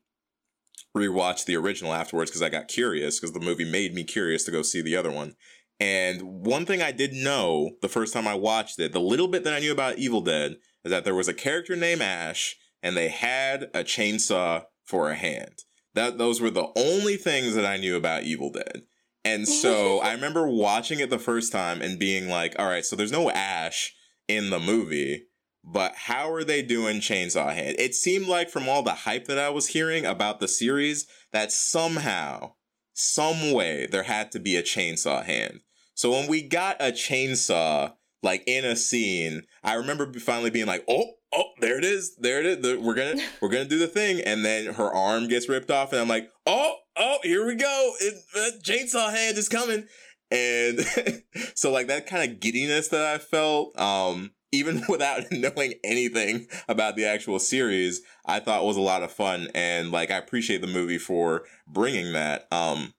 rewatched the original afterwards because I got curious because the movie made me curious to go see the other one. And one thing I did know the first time I watched it, the little bit that I knew about Evil Dead, is that there was a character named Ash, and they had a chainsaw for a hand. That those were the only things that I knew about Evil Dead. And so I remember watching it the first time and being like, all right, so there's no Ash in the movie, but how are they doing Chainsaw Hand? It seemed like from all the hype that I was hearing about the series that somehow, some way, there had to be a Chainsaw Hand. So when we got a chainsaw, like in a scene, I remember finally being like, oh, oh, there it is, there it is. We're gonna, we're gonna do the thing, and then her arm gets ripped off, and I'm like, oh, oh, here we go, it, uh, chainsaw hand is coming, and so like that kind of giddiness that I felt, um, even without knowing anything about the actual series, I thought was a lot of fun, and like I appreciate the movie for bringing that, um,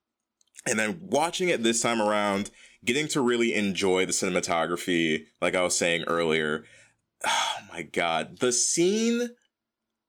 and then watching it this time around getting to really enjoy the cinematography, like I was saying earlier. Oh my god, the scene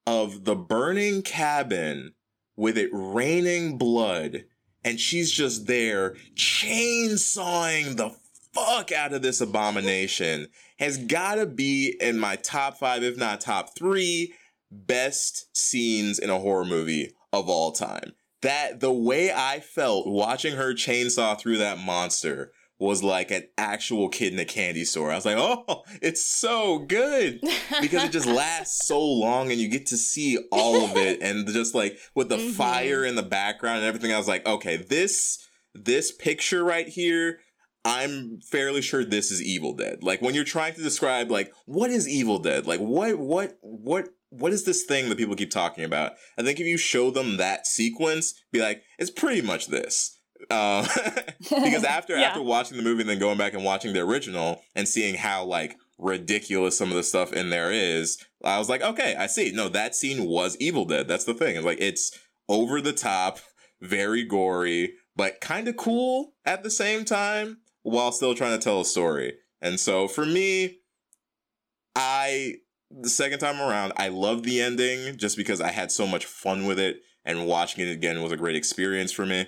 of the burning cabin with it raining blood, and she's just there chainsawing the fuck out of this abomination has gotta be in my top five, if not top three, best scenes in a horror movie of all time. That the way I felt watching her chainsaw through that monster was like an actual kid in a candy store. I was like, oh, it's so good because it just lasts so long and you get to see all of it and just like with the Mhm. fire in the background and everything. I was like, okay, this this picture right here. I'm fairly sure this is Evil Dead. Like when you're trying to describe like what is Evil Dead? Like what what what what is this thing that people keep talking about? I think if you show them that sequence, be like, it's pretty much this. Uh, because after Yeah. after watching the movie and then going back and watching the original and seeing how like ridiculous some of the stuff in there is, I was like, okay, I see. No, that scene was Evil Dead. That's the thing. It's like it's over the top, very gory, but kind of cool at the same time while still trying to tell a story. And so for me, I the second time around, I loved the ending just because I had so much fun with it and watching it again was a great experience for me.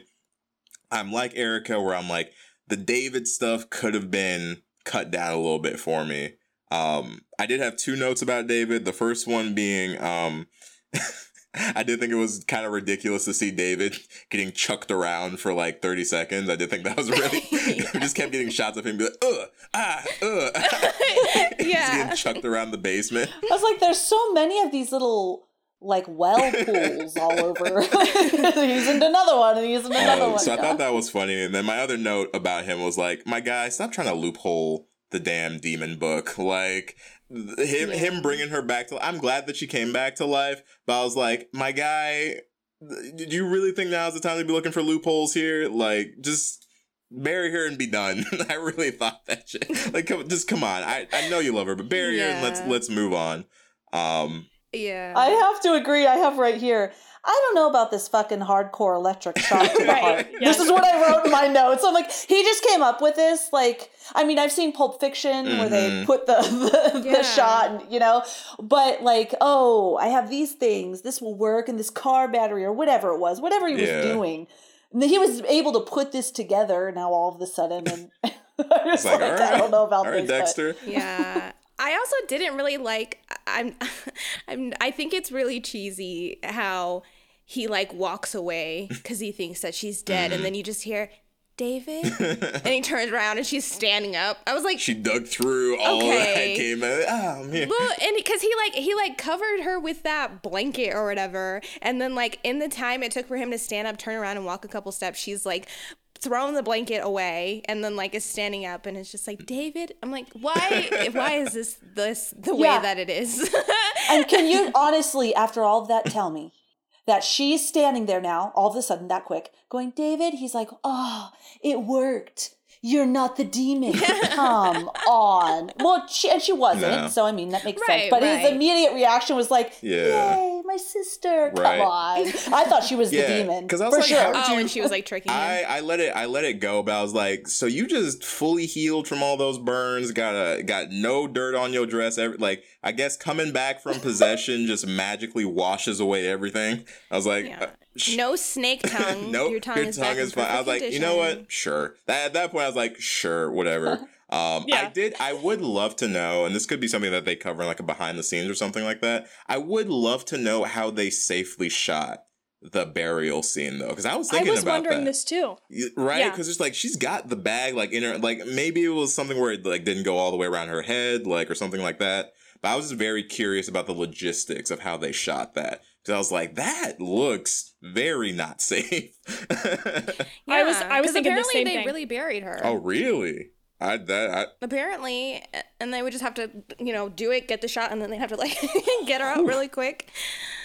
I'm like Erica where I'm like the David stuff could have been cut down a little bit for me. Um I did have two notes about David. The first one being um I did think it was kind of ridiculous to see David getting chucked around for like 30 seconds. I did think that was really we just kept getting shots of him be like, ugh, ah, ugh. He's Yeah. getting chucked around the basement. I was like, there's so many of these little like well pools all over. he's into another one and he's into another Um, one. so I yeah. thought that was funny. And then my other note about him was like, my guy, stop trying to loophole the damn demon book. Like th- him, Yeah. him bringing her back to. I'm glad that she came back to life, but I was like, my guy, did you really think now's the time to be looking for loopholes here? Like, just bury her and be done. I really thought that shit. Like, come, just come on. I, I know you love her, but bury her and let's let's move on. Um, Yeah. I have to agree. I have right here. I don't know about this fucking hardcore electric shock to the Right, heart. yes. This is what I wrote in my notes. I'm like, he just came up with this. Like, I mean, I've seen Pulp Fiction where they Mhm. put the the, Yeah. the shot, you know, but like, oh, I have these things. This will work, and this car battery or whatever it was, whatever he was doing. And he was able to put this together now all of a sudden, and I was it's like, like, all right, I don't know about all right, this, but- Dexter. yeah. I also didn't really like I'm I'm I think it's really cheesy how he like walks away cuz he thinks that she's dead and mm-hmm. then you just hear David and he turns around and she's standing up. I was like She dug through all Okay. that came out. Oh, man. well, and because he like he like covered her with that blanket or whatever, and then like in the time it took for him to stand up, turn around, and walk a couple steps, she's like thrown the blanket away, and then like is standing up, and it's just like David. I'm like, why? why is this this the way Yeah. that it is? And can you honestly, after all of that, tell me that she's standing there now, all of a sudden, that quick, going, David? He's like, oh, it worked. You're not the demon. Come on. Well, she, and she wasn't. No. So, I mean, that makes Right, sense. But his immediate reaction was like, Yeah. yay, my sister. Come on. I thought she was Yeah, the demon. 'cause I was for like, sure. how did oh, you- and she was like tricking him. I, I let it I let it go, but I was like, so you just fully healed from all those burns, got a got no dirt on your dress, every, like I guess coming back from possession just magically washes away everything. I was like, Yeah. No snake tongue. nope, your tongue is back in fine. I was like, you know what? Sure. At that point, I was like, sure, whatever. Um, I did. I would love to know, and this could be something that they cover in like a behind the scenes or something like that. I would love to know how they safely shot the burial scene though, because I was I thinking was about wondering that. this too. Right Yeah. because it's like she's got the bag like in her like maybe it was something where it like didn't go all the way around her head like or something like that but i was just very curious about the logistics of how they shot that because i was like that looks very not safe I was- I was thinking the apparently same they thing. really buried her. oh really i that I, apparently and they would just have to you know do it get the shot and then they'd have to like get her out really quick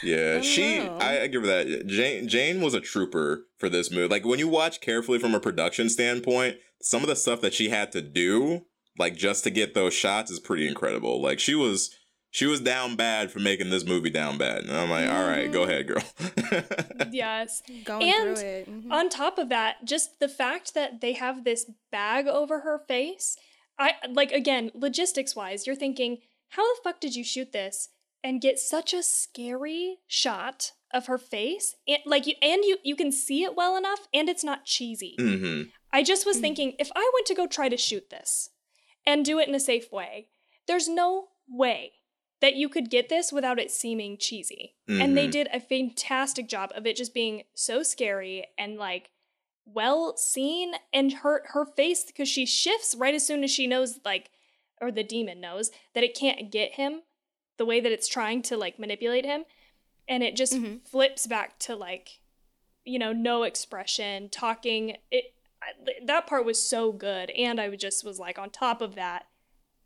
Yeah, she. know. I, I give her that. Jane. Jane was a trooper for this movie. Like when you watch carefully from a production standpoint, some of the stuff that she had to do, like just to get those shots, is pretty incredible. Like she was, she was down bad for making this movie down bad. And I'm like, all right, go ahead, girl. Yes. going And through it Mhm. On top of that, just the fact that they have this bag over her face, I like again, logistics wise, you're thinking, how the fuck did you shoot this and get such a scary shot of her face? And like you and you you can see it well enough and it's not cheesy. hmm I just was thinking if I went to go try to shoot this and do it in a safe way, there's no way that you could get this without it seeming cheesy. And they Mhm. did a fantastic job of it just being so scary and like well seen and her her face because she shifts right as soon as she knows like or the demon knows that it can't get him the way that it's trying to like manipulate him and it just Mhm. flips back to like you know no expression talking it I- that part was so good and i just was like on top of that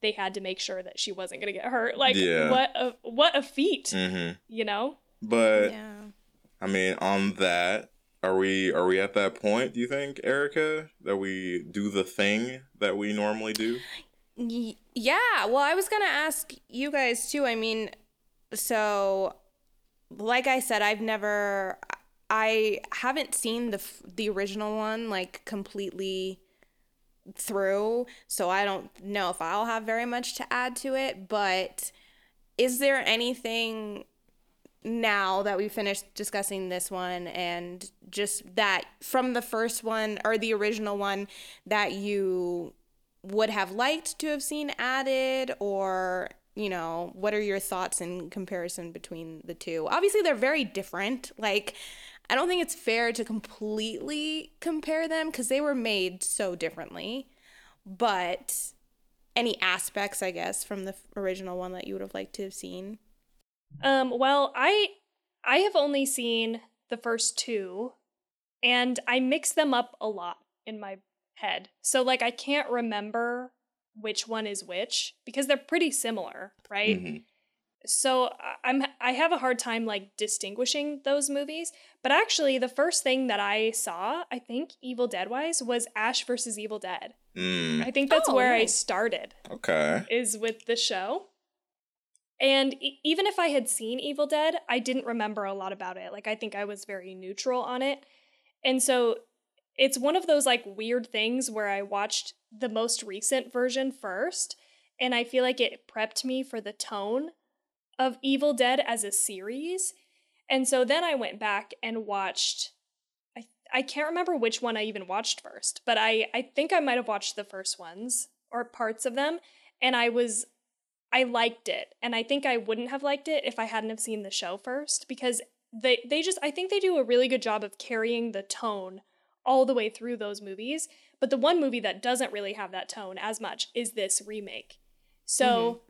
they had to make sure that she wasn't going to get hurt like Yeah. what a what a feat hmm you know But yeah I mean, on that, are we are we at that point? Do you think, Erica, that we do the thing that we normally do? Y- yeah well i was gonna ask you guys too i mean so like i said i've never i haven't seen the f- the original one like completely through so i don't know if i'll have very much to add to it but is there anything now that we finished discussing this one and just that from the first one or the original one that you would have liked to have seen added? Or you know what are your thoughts in comparison between the two? Obviously they're very different. Like i don't think it's fair to completely compare them because they were made so differently but any aspects i guess from the original one that you would have liked to have seen Um, well, I I have only seen the first two, and I mix them up a lot in my head. So like I can't remember which one is which because they're pretty similar, right? Mhm. So I- I'm I have a hard time like distinguishing those movies. But actually, the first thing that I saw, I think, Evil Dead wise, was Ash versus Evil Dead. Mm, I think that's Oh, where I started okay. is with the show. And e- even if I had seen Evil Dead, I didn't remember a lot about it. Like I think I was very neutral on it. And so it's one of those like weird things where I watched the most recent version first and I feel like it prepped me for the tone of Evil Dead as a series. And so then I went back and watched I I can't remember which one I even watched first, but I I think I might have watched the first ones or parts of them and I was I liked it. And I think I wouldn't have liked it if I hadn't have seen the show first because they they just I think they do a really good job of carrying the tone all the way through those movies. But the one movie that doesn't really have that tone as much is this remake. So mm-hmm.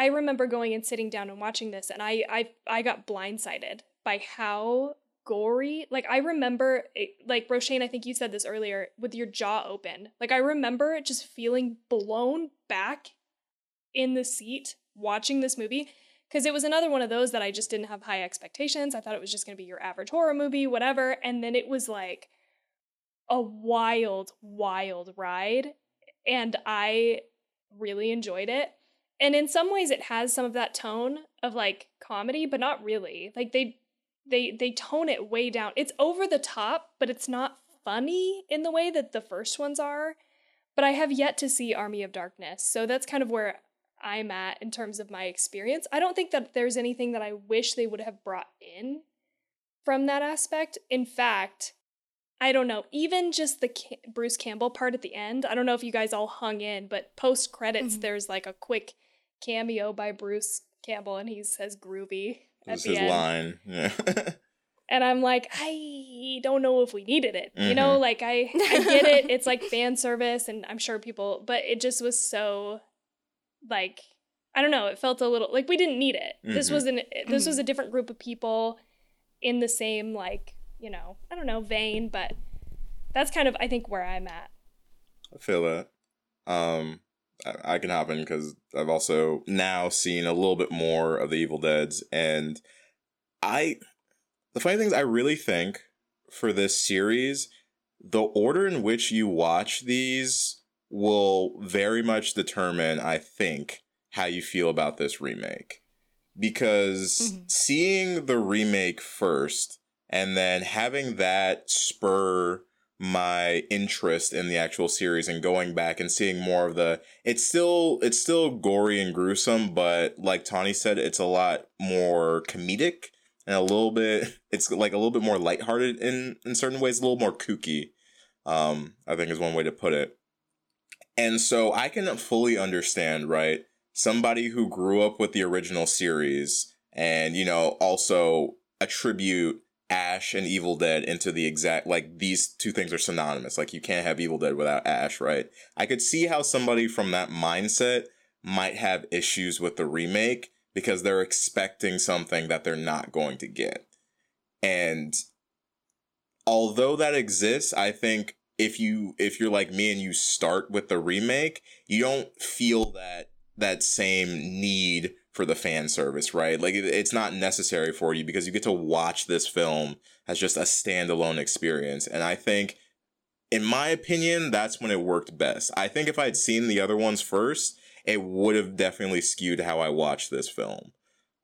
I remember going and sitting down and watching this and I I I got blindsided by how gory like I remember it, like Roshane I think you said this earlier with your jaw open. Like I remember just feeling blown back in the seat watching this movie because it was another one of those that I just didn't have high expectations. I thought it was just going to be your average horror movie, whatever. And then it was like a wild, wild ride. And I really enjoyed it. And in some ways it has some of that tone of like comedy, but not really. Like they they they tone it way down. It's over the top, but it's not funny in the way that the first ones are. But I have yet to see Army of Darkness. So that's kind of where I'm at in terms of my experience. I don't think that there's anything that I wish they would have brought in from that aspect. In fact, I don't know, even just the Ca- Bruce Campbell part at the end. I don't know if you guys all hung in, but post credits, Mhm. there's like a quick cameo by Bruce Campbell and he says groovy at This is end. line. Yeah. And I'm like, I don't know if we needed it. You know, Mhm. like I I get it. It's like fan service and I'm sure people but it just was so like I don't know, it felt a little like we didn't need it. This Mhm. was an this was a different group of people in the same like, you know, I don't know, vein, but that's kind of I think where I'm at. I feel that. Um, I, I can hop in because I've also now seen a little bit more of the Evil Dead's, and I, the funny thing is, I really think for this series, the order in which you watch these will very much determine, I think, how you feel about this remake. Because Mhm. seeing the remake first and then having that spur my interest in the actual series and going back and seeing more of the it's still it's still gory and gruesome but like Tawny said it's a lot more comedic and a little bit it's like a little bit more lighthearted in in certain ways a little more kooky um I think is one way to put it. And so I can fully understand right somebody who grew up with the original series and you know also attribute Ash and Evil Dead into the exact like these two things are synonymous. Like you can't have Evil Dead without Ash, right? I could see how somebody from that mindset might have issues with the remake because they're expecting something that they're not going to get. And although that exists, I think if you if you're like me and you start with the remake, you don't feel that that same need for the fan service, right? Like it, it's not necessary for you because you get to watch this film as just a standalone experience. And I think, in my opinion, that's when it worked best. I think if I'd seen the other ones first, it would have definitely skewed how I watched this film.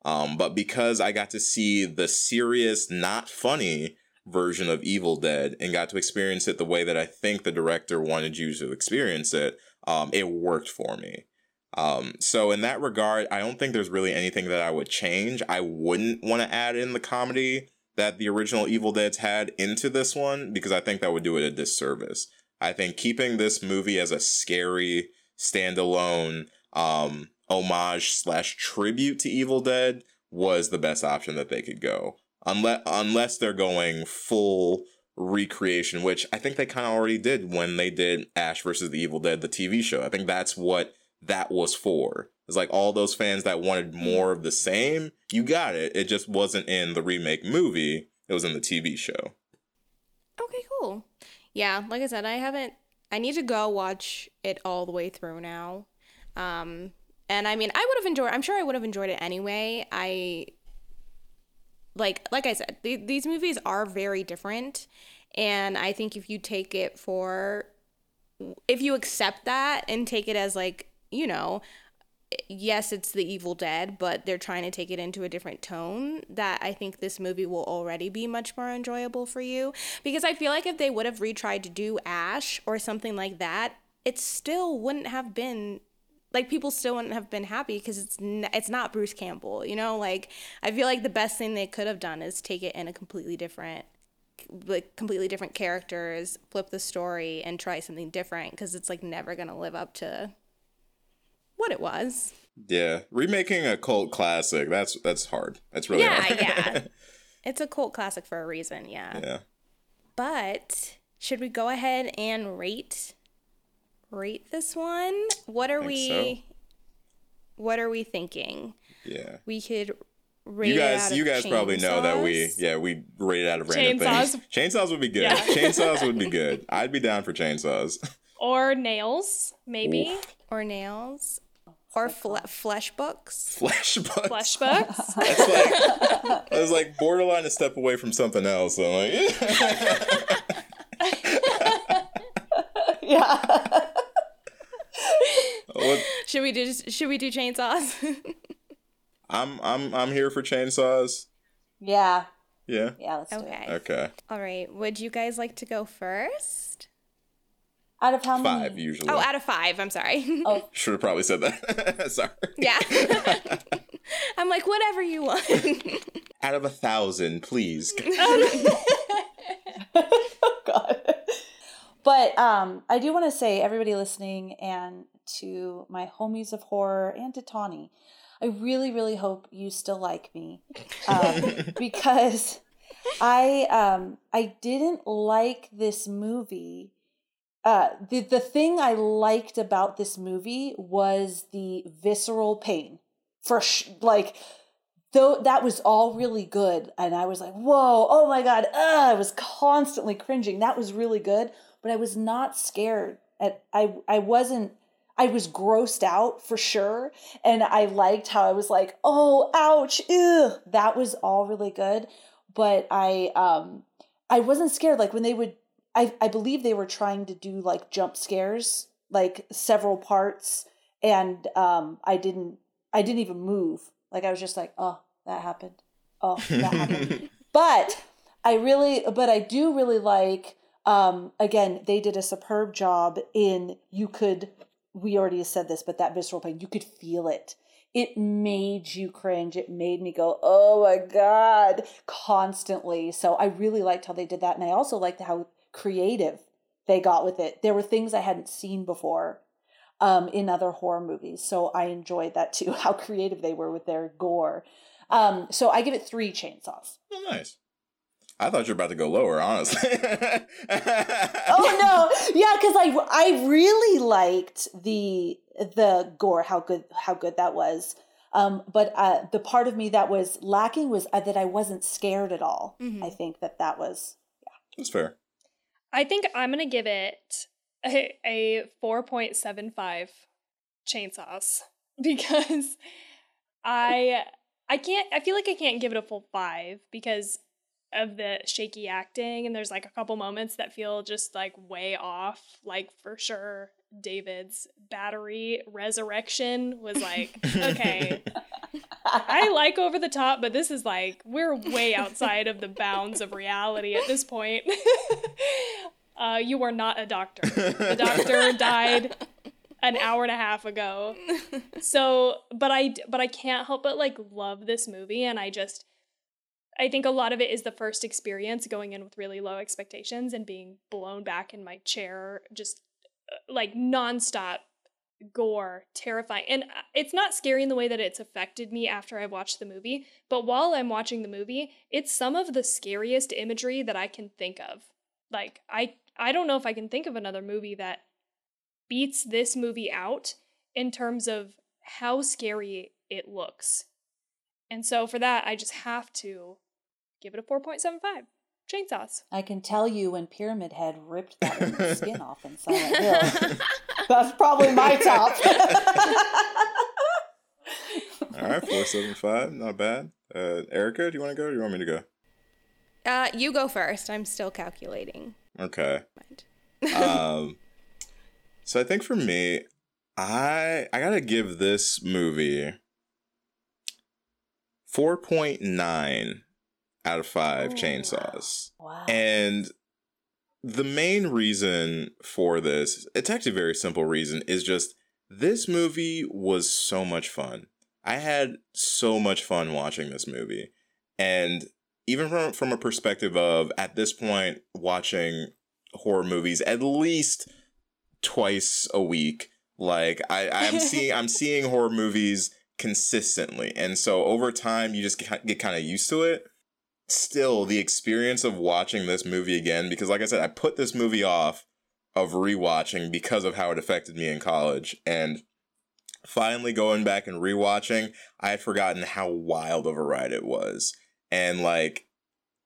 Um, but because I got to see the serious, not funny version of Evil Dead and got to experience it the way that I think the director wanted you to experience it, um, it worked for me. Um, so in that regard, I don't think there's really anything that I would change. I wouldn't want to add in the comedy that the original Evil Dead's had into this one because I think that would do it a disservice. I think keeping this movie as a scary standalone um homage slash tribute to Evil Dead was the best option that they could go. Unless unless they're going full recreation, which I think they kind of already did when they did Ash versus the Evil Dead, the TV show. I think that's what that was for. It's like all those fans that wanted more of the same, you got it. It just wasn't in the remake movie, it was in the TV show. Okay, cool. Yeah, like I said, I haven't. I need to go watch it all the way through now. Um, and I mean, I would have enjoyed. I'm sure I would have enjoyed it anyway. I like, like I said, th- these movies are very different, and I think if you take it for, if you accept that and take it as like, you know, yes, it's the Evil Dead, but they're trying to take it into a different tone. That I think this movie will already be much more enjoyable for you. Because I feel like if they would have retried to do Ash or something like that, it still wouldn't have been like people still wouldn't have been happy because it's n- it's not Bruce Campbell, you know. Like I feel like the best thing they could have done is take it in a completely different like completely different characters, flip the story and try something different because it's like never to live up to what it was. Yeah, remaking a cult classic, that's that's hard. That's really yeah, hard. yeah. It's a cult classic for a reason, yeah. yeah. But should we go ahead and rate rate this one? What are we What are we thinking? Yeah. We could rate You it guys, you guys probably know that we, yeah, we rate it out of random Chainsaws. things. Chainsaws would be good. Yeah. Chainsaws would be good. I'd be down for chainsaws. Or nails, maybe. or nails or fle- flesh books. Flesh bugs. Flesh books. It's like it was like borderline a step away from something else. I'm like, yeah. what- Should we do should we do chainsaws? I'm I'm I'm here for chainsaws. Yeah. Yeah. Yeah, let's do it. okay. Okay. All right. Would you guys like to go first? Out of how many? Five usually. Oh, out of 5. I'm sorry. Oh. Should have probably said that. Sorry. yeah. I'm like whatever you want. Out of a thousand, please. Oh God. But um, I do want to say, everybody listening, and to my homies of horror, and to Tawny, I really, really hope you still like me, um, because I um, I didn't like this movie. Uh, the the thing I liked about this movie was the visceral pain, for sh- like though that was all really good and i was like whoa oh my god Ugh, i was constantly cringing. That was really good but i was not scared. At i i wasn't i was grossed out for sure and i liked how i was like oh ouch ew. that was all really good but i um i wasn't scared. Like when they would i i believe they were trying to do like jump scares like several parts and um i didn't i didn't even move like I was just like, oh, that happened. Oh, that happened. But I really, but I do really like. Um, again, they did a superb job in. You could. We already said this, but that visceral pain, you could feel it. It made you cringe. It made me go, oh my god, constantly. So I really liked how they did that, and I also liked how creative they got with it. There were things I hadn't seen before um, in other horror movies. So I enjoyed that too, how creative they were with their gore. Um, so I give it three chainsaws. Oh, nice. I thought you were about to go lower, honestly. Oh no, yeah, because I I really liked the the gore, how good how good that was. Um, but uh, the part of me that was lacking was uh, that I wasn't scared at all. Mhm. I think that that was yeah. That's fair. I think I'm gonna give it a, a 4.75 chainsaws because I I can't I feel like I can't give it a full five because of the shaky acting and there's like a couple moments that feel just like way off like for sure David's battery resurrection was like okay I like over the top, but this is like we're way outside of the bounds of reality at this point. uh, you are not a doctor. The doctor died an hour and a half ago. So, but I but I can't help but like love this movie, and I just I think a lot of it is the first experience going in with really low expectations and being blown back in my chair, just uh, like nonstop gore, terrifying. And uh, it's not scary in the way that it's affected me after I've watched the movie, but while I'm watching the movie, it's some of the scariest imagery that I can think of. Like I I don't know if I can think of another movie that beats this movie out in terms of how scary it looks. And so for that, I just have to give it a 4.75. Chainsaws. I can tell you when Pyramid Head ripped that skin off in Silent Hill. That's probably my top. All right, four seven five, not bad. Uh, Erica, do you want to go? or Do you want me to go? Uh, you go first. I'm still calculating. Okay. um, so I think for me, I I gotta give this movie four point nine out of five Ooh. chainsaws, wow. and the main reason for this, it's actually a very simple reason, is just this movie was so much fun. I had so much fun watching this movie, and even from from a perspective of at this point watching horror movies at least twice a week like i i'm seeing i'm seeing horror movies consistently. And so over time you just get, get kind of used to it. Still the experience of watching this movie again because like i said i put this movie off of rewatching because of how it affected me in college. And finally going back and rewatching i had forgotten how wild of a ride it was and like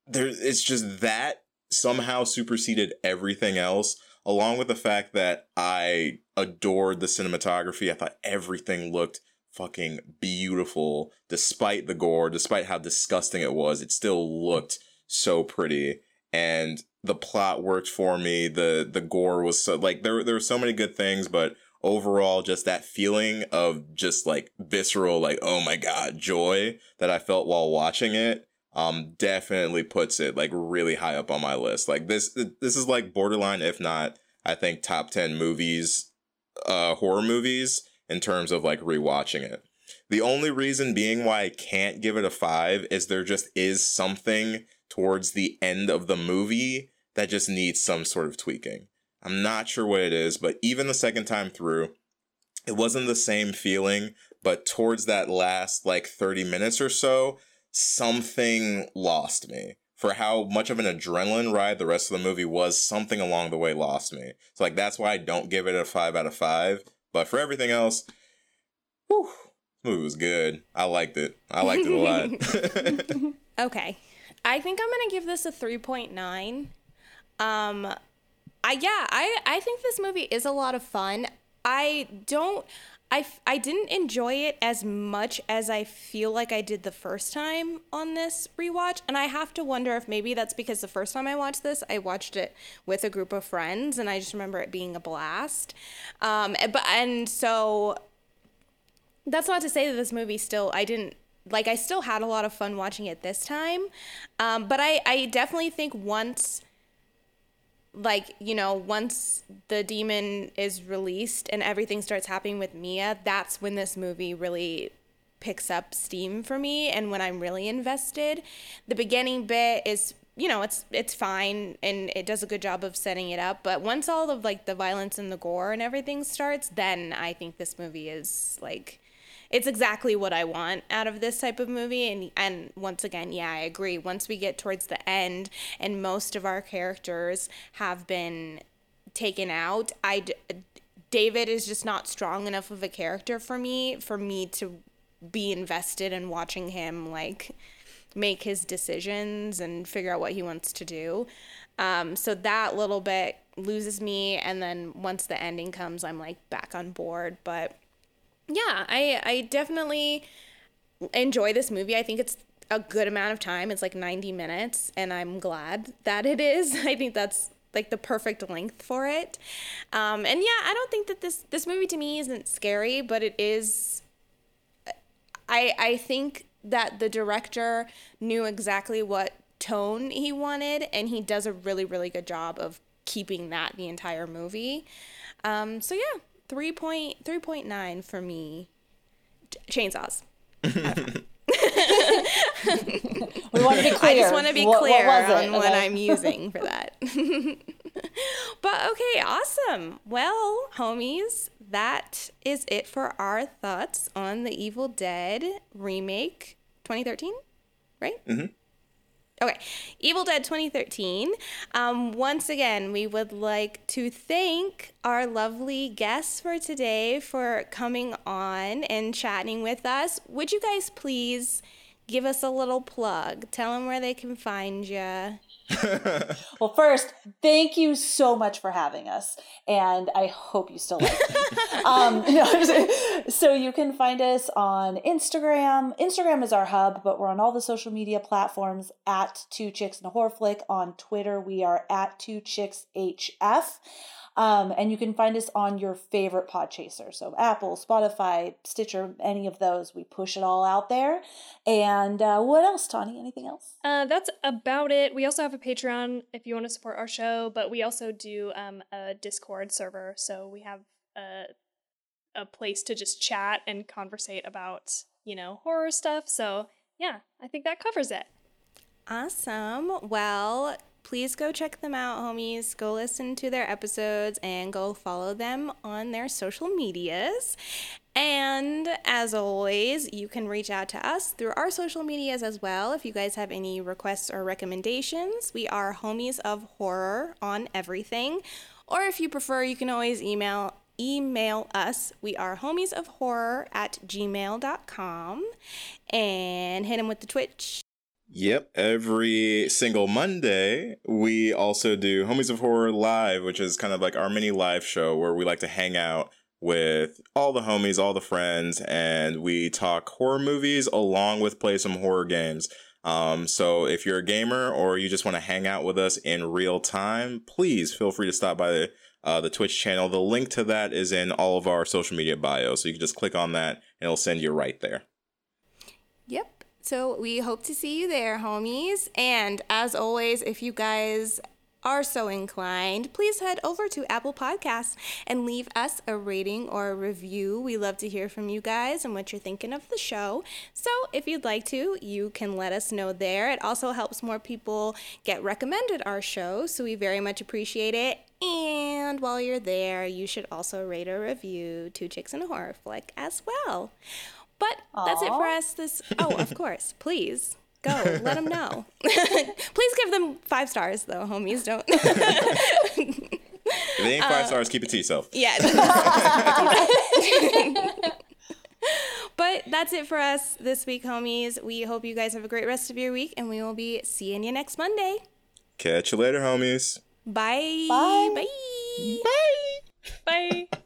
there it's just that somehow superseded everything else along with the fact that i adored the cinematography. I thought everything looked fucking beautiful despite the gore despite how disgusting it was. It still looked so pretty. And the plot worked for me. The the gore was so like there there were so many good things but overall just that feeling of just like visceral like oh my god joy that i felt while watching it um definitely puts it like really high up on my list. Like this this is like borderline if not i think top 10 movies uh horror movies in terms of like rewatching it. The only reason being why i can't give it a 5 is there just is something towards the end of the movie that just needs some sort of tweaking. I'm not sure what it is but even the second time through it wasn't the same feeling but towards that last like 30 minutes or so something lost me for how much of an adrenaline ride the rest of the movie was something along the way lost me so like that's why i don't give it a five out of five but for everything else whew, movie was good i liked it i liked it a lot Okay. I think I'm to give this a 3.9. Um I yeah, I I think this movie is a lot of fun. I don't I, I didn't enjoy it as much as I feel like I did the first time on this rewatch. And I have to wonder if maybe that's because the first time I watched this, I watched it with a group of friends and I just remember it being a blast. Um, and- but, and so that's not to say that this movie still, I didn't, like, I still had a lot of fun watching it this time. Um, but I, I definitely think once like you know once the demon is released and everything starts happening with mia that's when this movie really picks up steam for me and when i'm really invested. The beginning bit is you know it's it's fine and it does a good job of setting it up but once all of like the violence and the gore and everything starts then i think this movie is like it's exactly what I want out of this type of movie. And and once again, yeah, I agree. Once we get towards the end and most of our characters have been taken out, I David is just not strong enough of a character for me for me to be invested in watching him like make his decisions and figure out what he wants to do. Um, so that little bit loses me, and then once the ending comes, I'm like back on board. But yeah, I I definitely enjoy this movie. I think it's a good amount of time. It's like 90 minutes, and I'm glad that it is. I think that's like the perfect length for it. Um, and yeah, I don't think that this this movie to me isn't scary, but it is. I I think that the director knew exactly what tone he wanted, and he does a really really good job of keeping that the entire movie. Um, so yeah, 3.3.9 for me. Chainsaws. We want to be clear. I just want to be What- clear what was it? on what Okay. I'm using for that. but okay, awesome. Well, homies, that is it for our thoughts on the Evil Dead remake 2013, right? Mm-hmm. Okay, Evil Dead 2013. Um, once again, we would like to thank our lovely guests for today for coming on and chatting with us. Would you guys please give us a little plug? Tell them where they can find you. Well, first, thank you so much for having us, and I hope you still like me. um, no, so you can find us on Instagram. Instagram is our hub, but we're on all the social media platforms at Two Chicks and a Horror Flick. On Twitter, we are at Two Chicks HF. Um, and you can find us on your favorite podchaser. So Apple, Spotify, Stitcher, any of those. We push it all out there. And uh, what else, Tawny? Anything else? Uh, that's about it. We also have a Patreon if you want to support our show, but we also do um, a Discord server. So we have a, a place to just chat and conversate about, you know, horror stuff. So yeah, I think that covers it. Awesome. Well, please go check them out, homies. Go listen to their episodes and go follow them on their social medias. And as always, you can reach out to us through our social medias as well if you guys have any requests or recommendations. We are Homies of Horror on everything. Or if you prefer, you can always email email us. We are homies of horror at gmail.com and hit them with the Twitch Yep. Every single Monday, we also do Homies of Horror Live, which is kind of like our mini live show where we like to hang out with all the homies, all the friends, and we talk horror movies along with play some horror games. Um, so if you're a gamer or you just want to hang out with us in real time, please feel free to stop by the uh, the Twitch channel. The link to that is in all of our social media bios, so you can just click on that and it'll send you right there. Yep. So we hope to see you there, homies. And as always, if you guys are so inclined, please head over to Apple Podcasts and leave us a rating or a review. We love to hear from you guys and what you're thinking of the show. So if you'd like to, you can let us know there. It also helps more people get recommended our show, so we very much appreciate it. And while you're there, you should also rate or review Two Chicks and a Horror Flick as well. But Aww. that's it for us this. Oh, of course. Please go. Let them know. Please give them five stars, though, homies. Don't. if they ain't five uh, stars, keep it to yourself. Yeah. but that's it for us this week, homies. We hope you guys have a great rest of your week, and we will be seeing you next Monday. Catch you later, homies. Bye. Bye. Bye. Bye. Bye.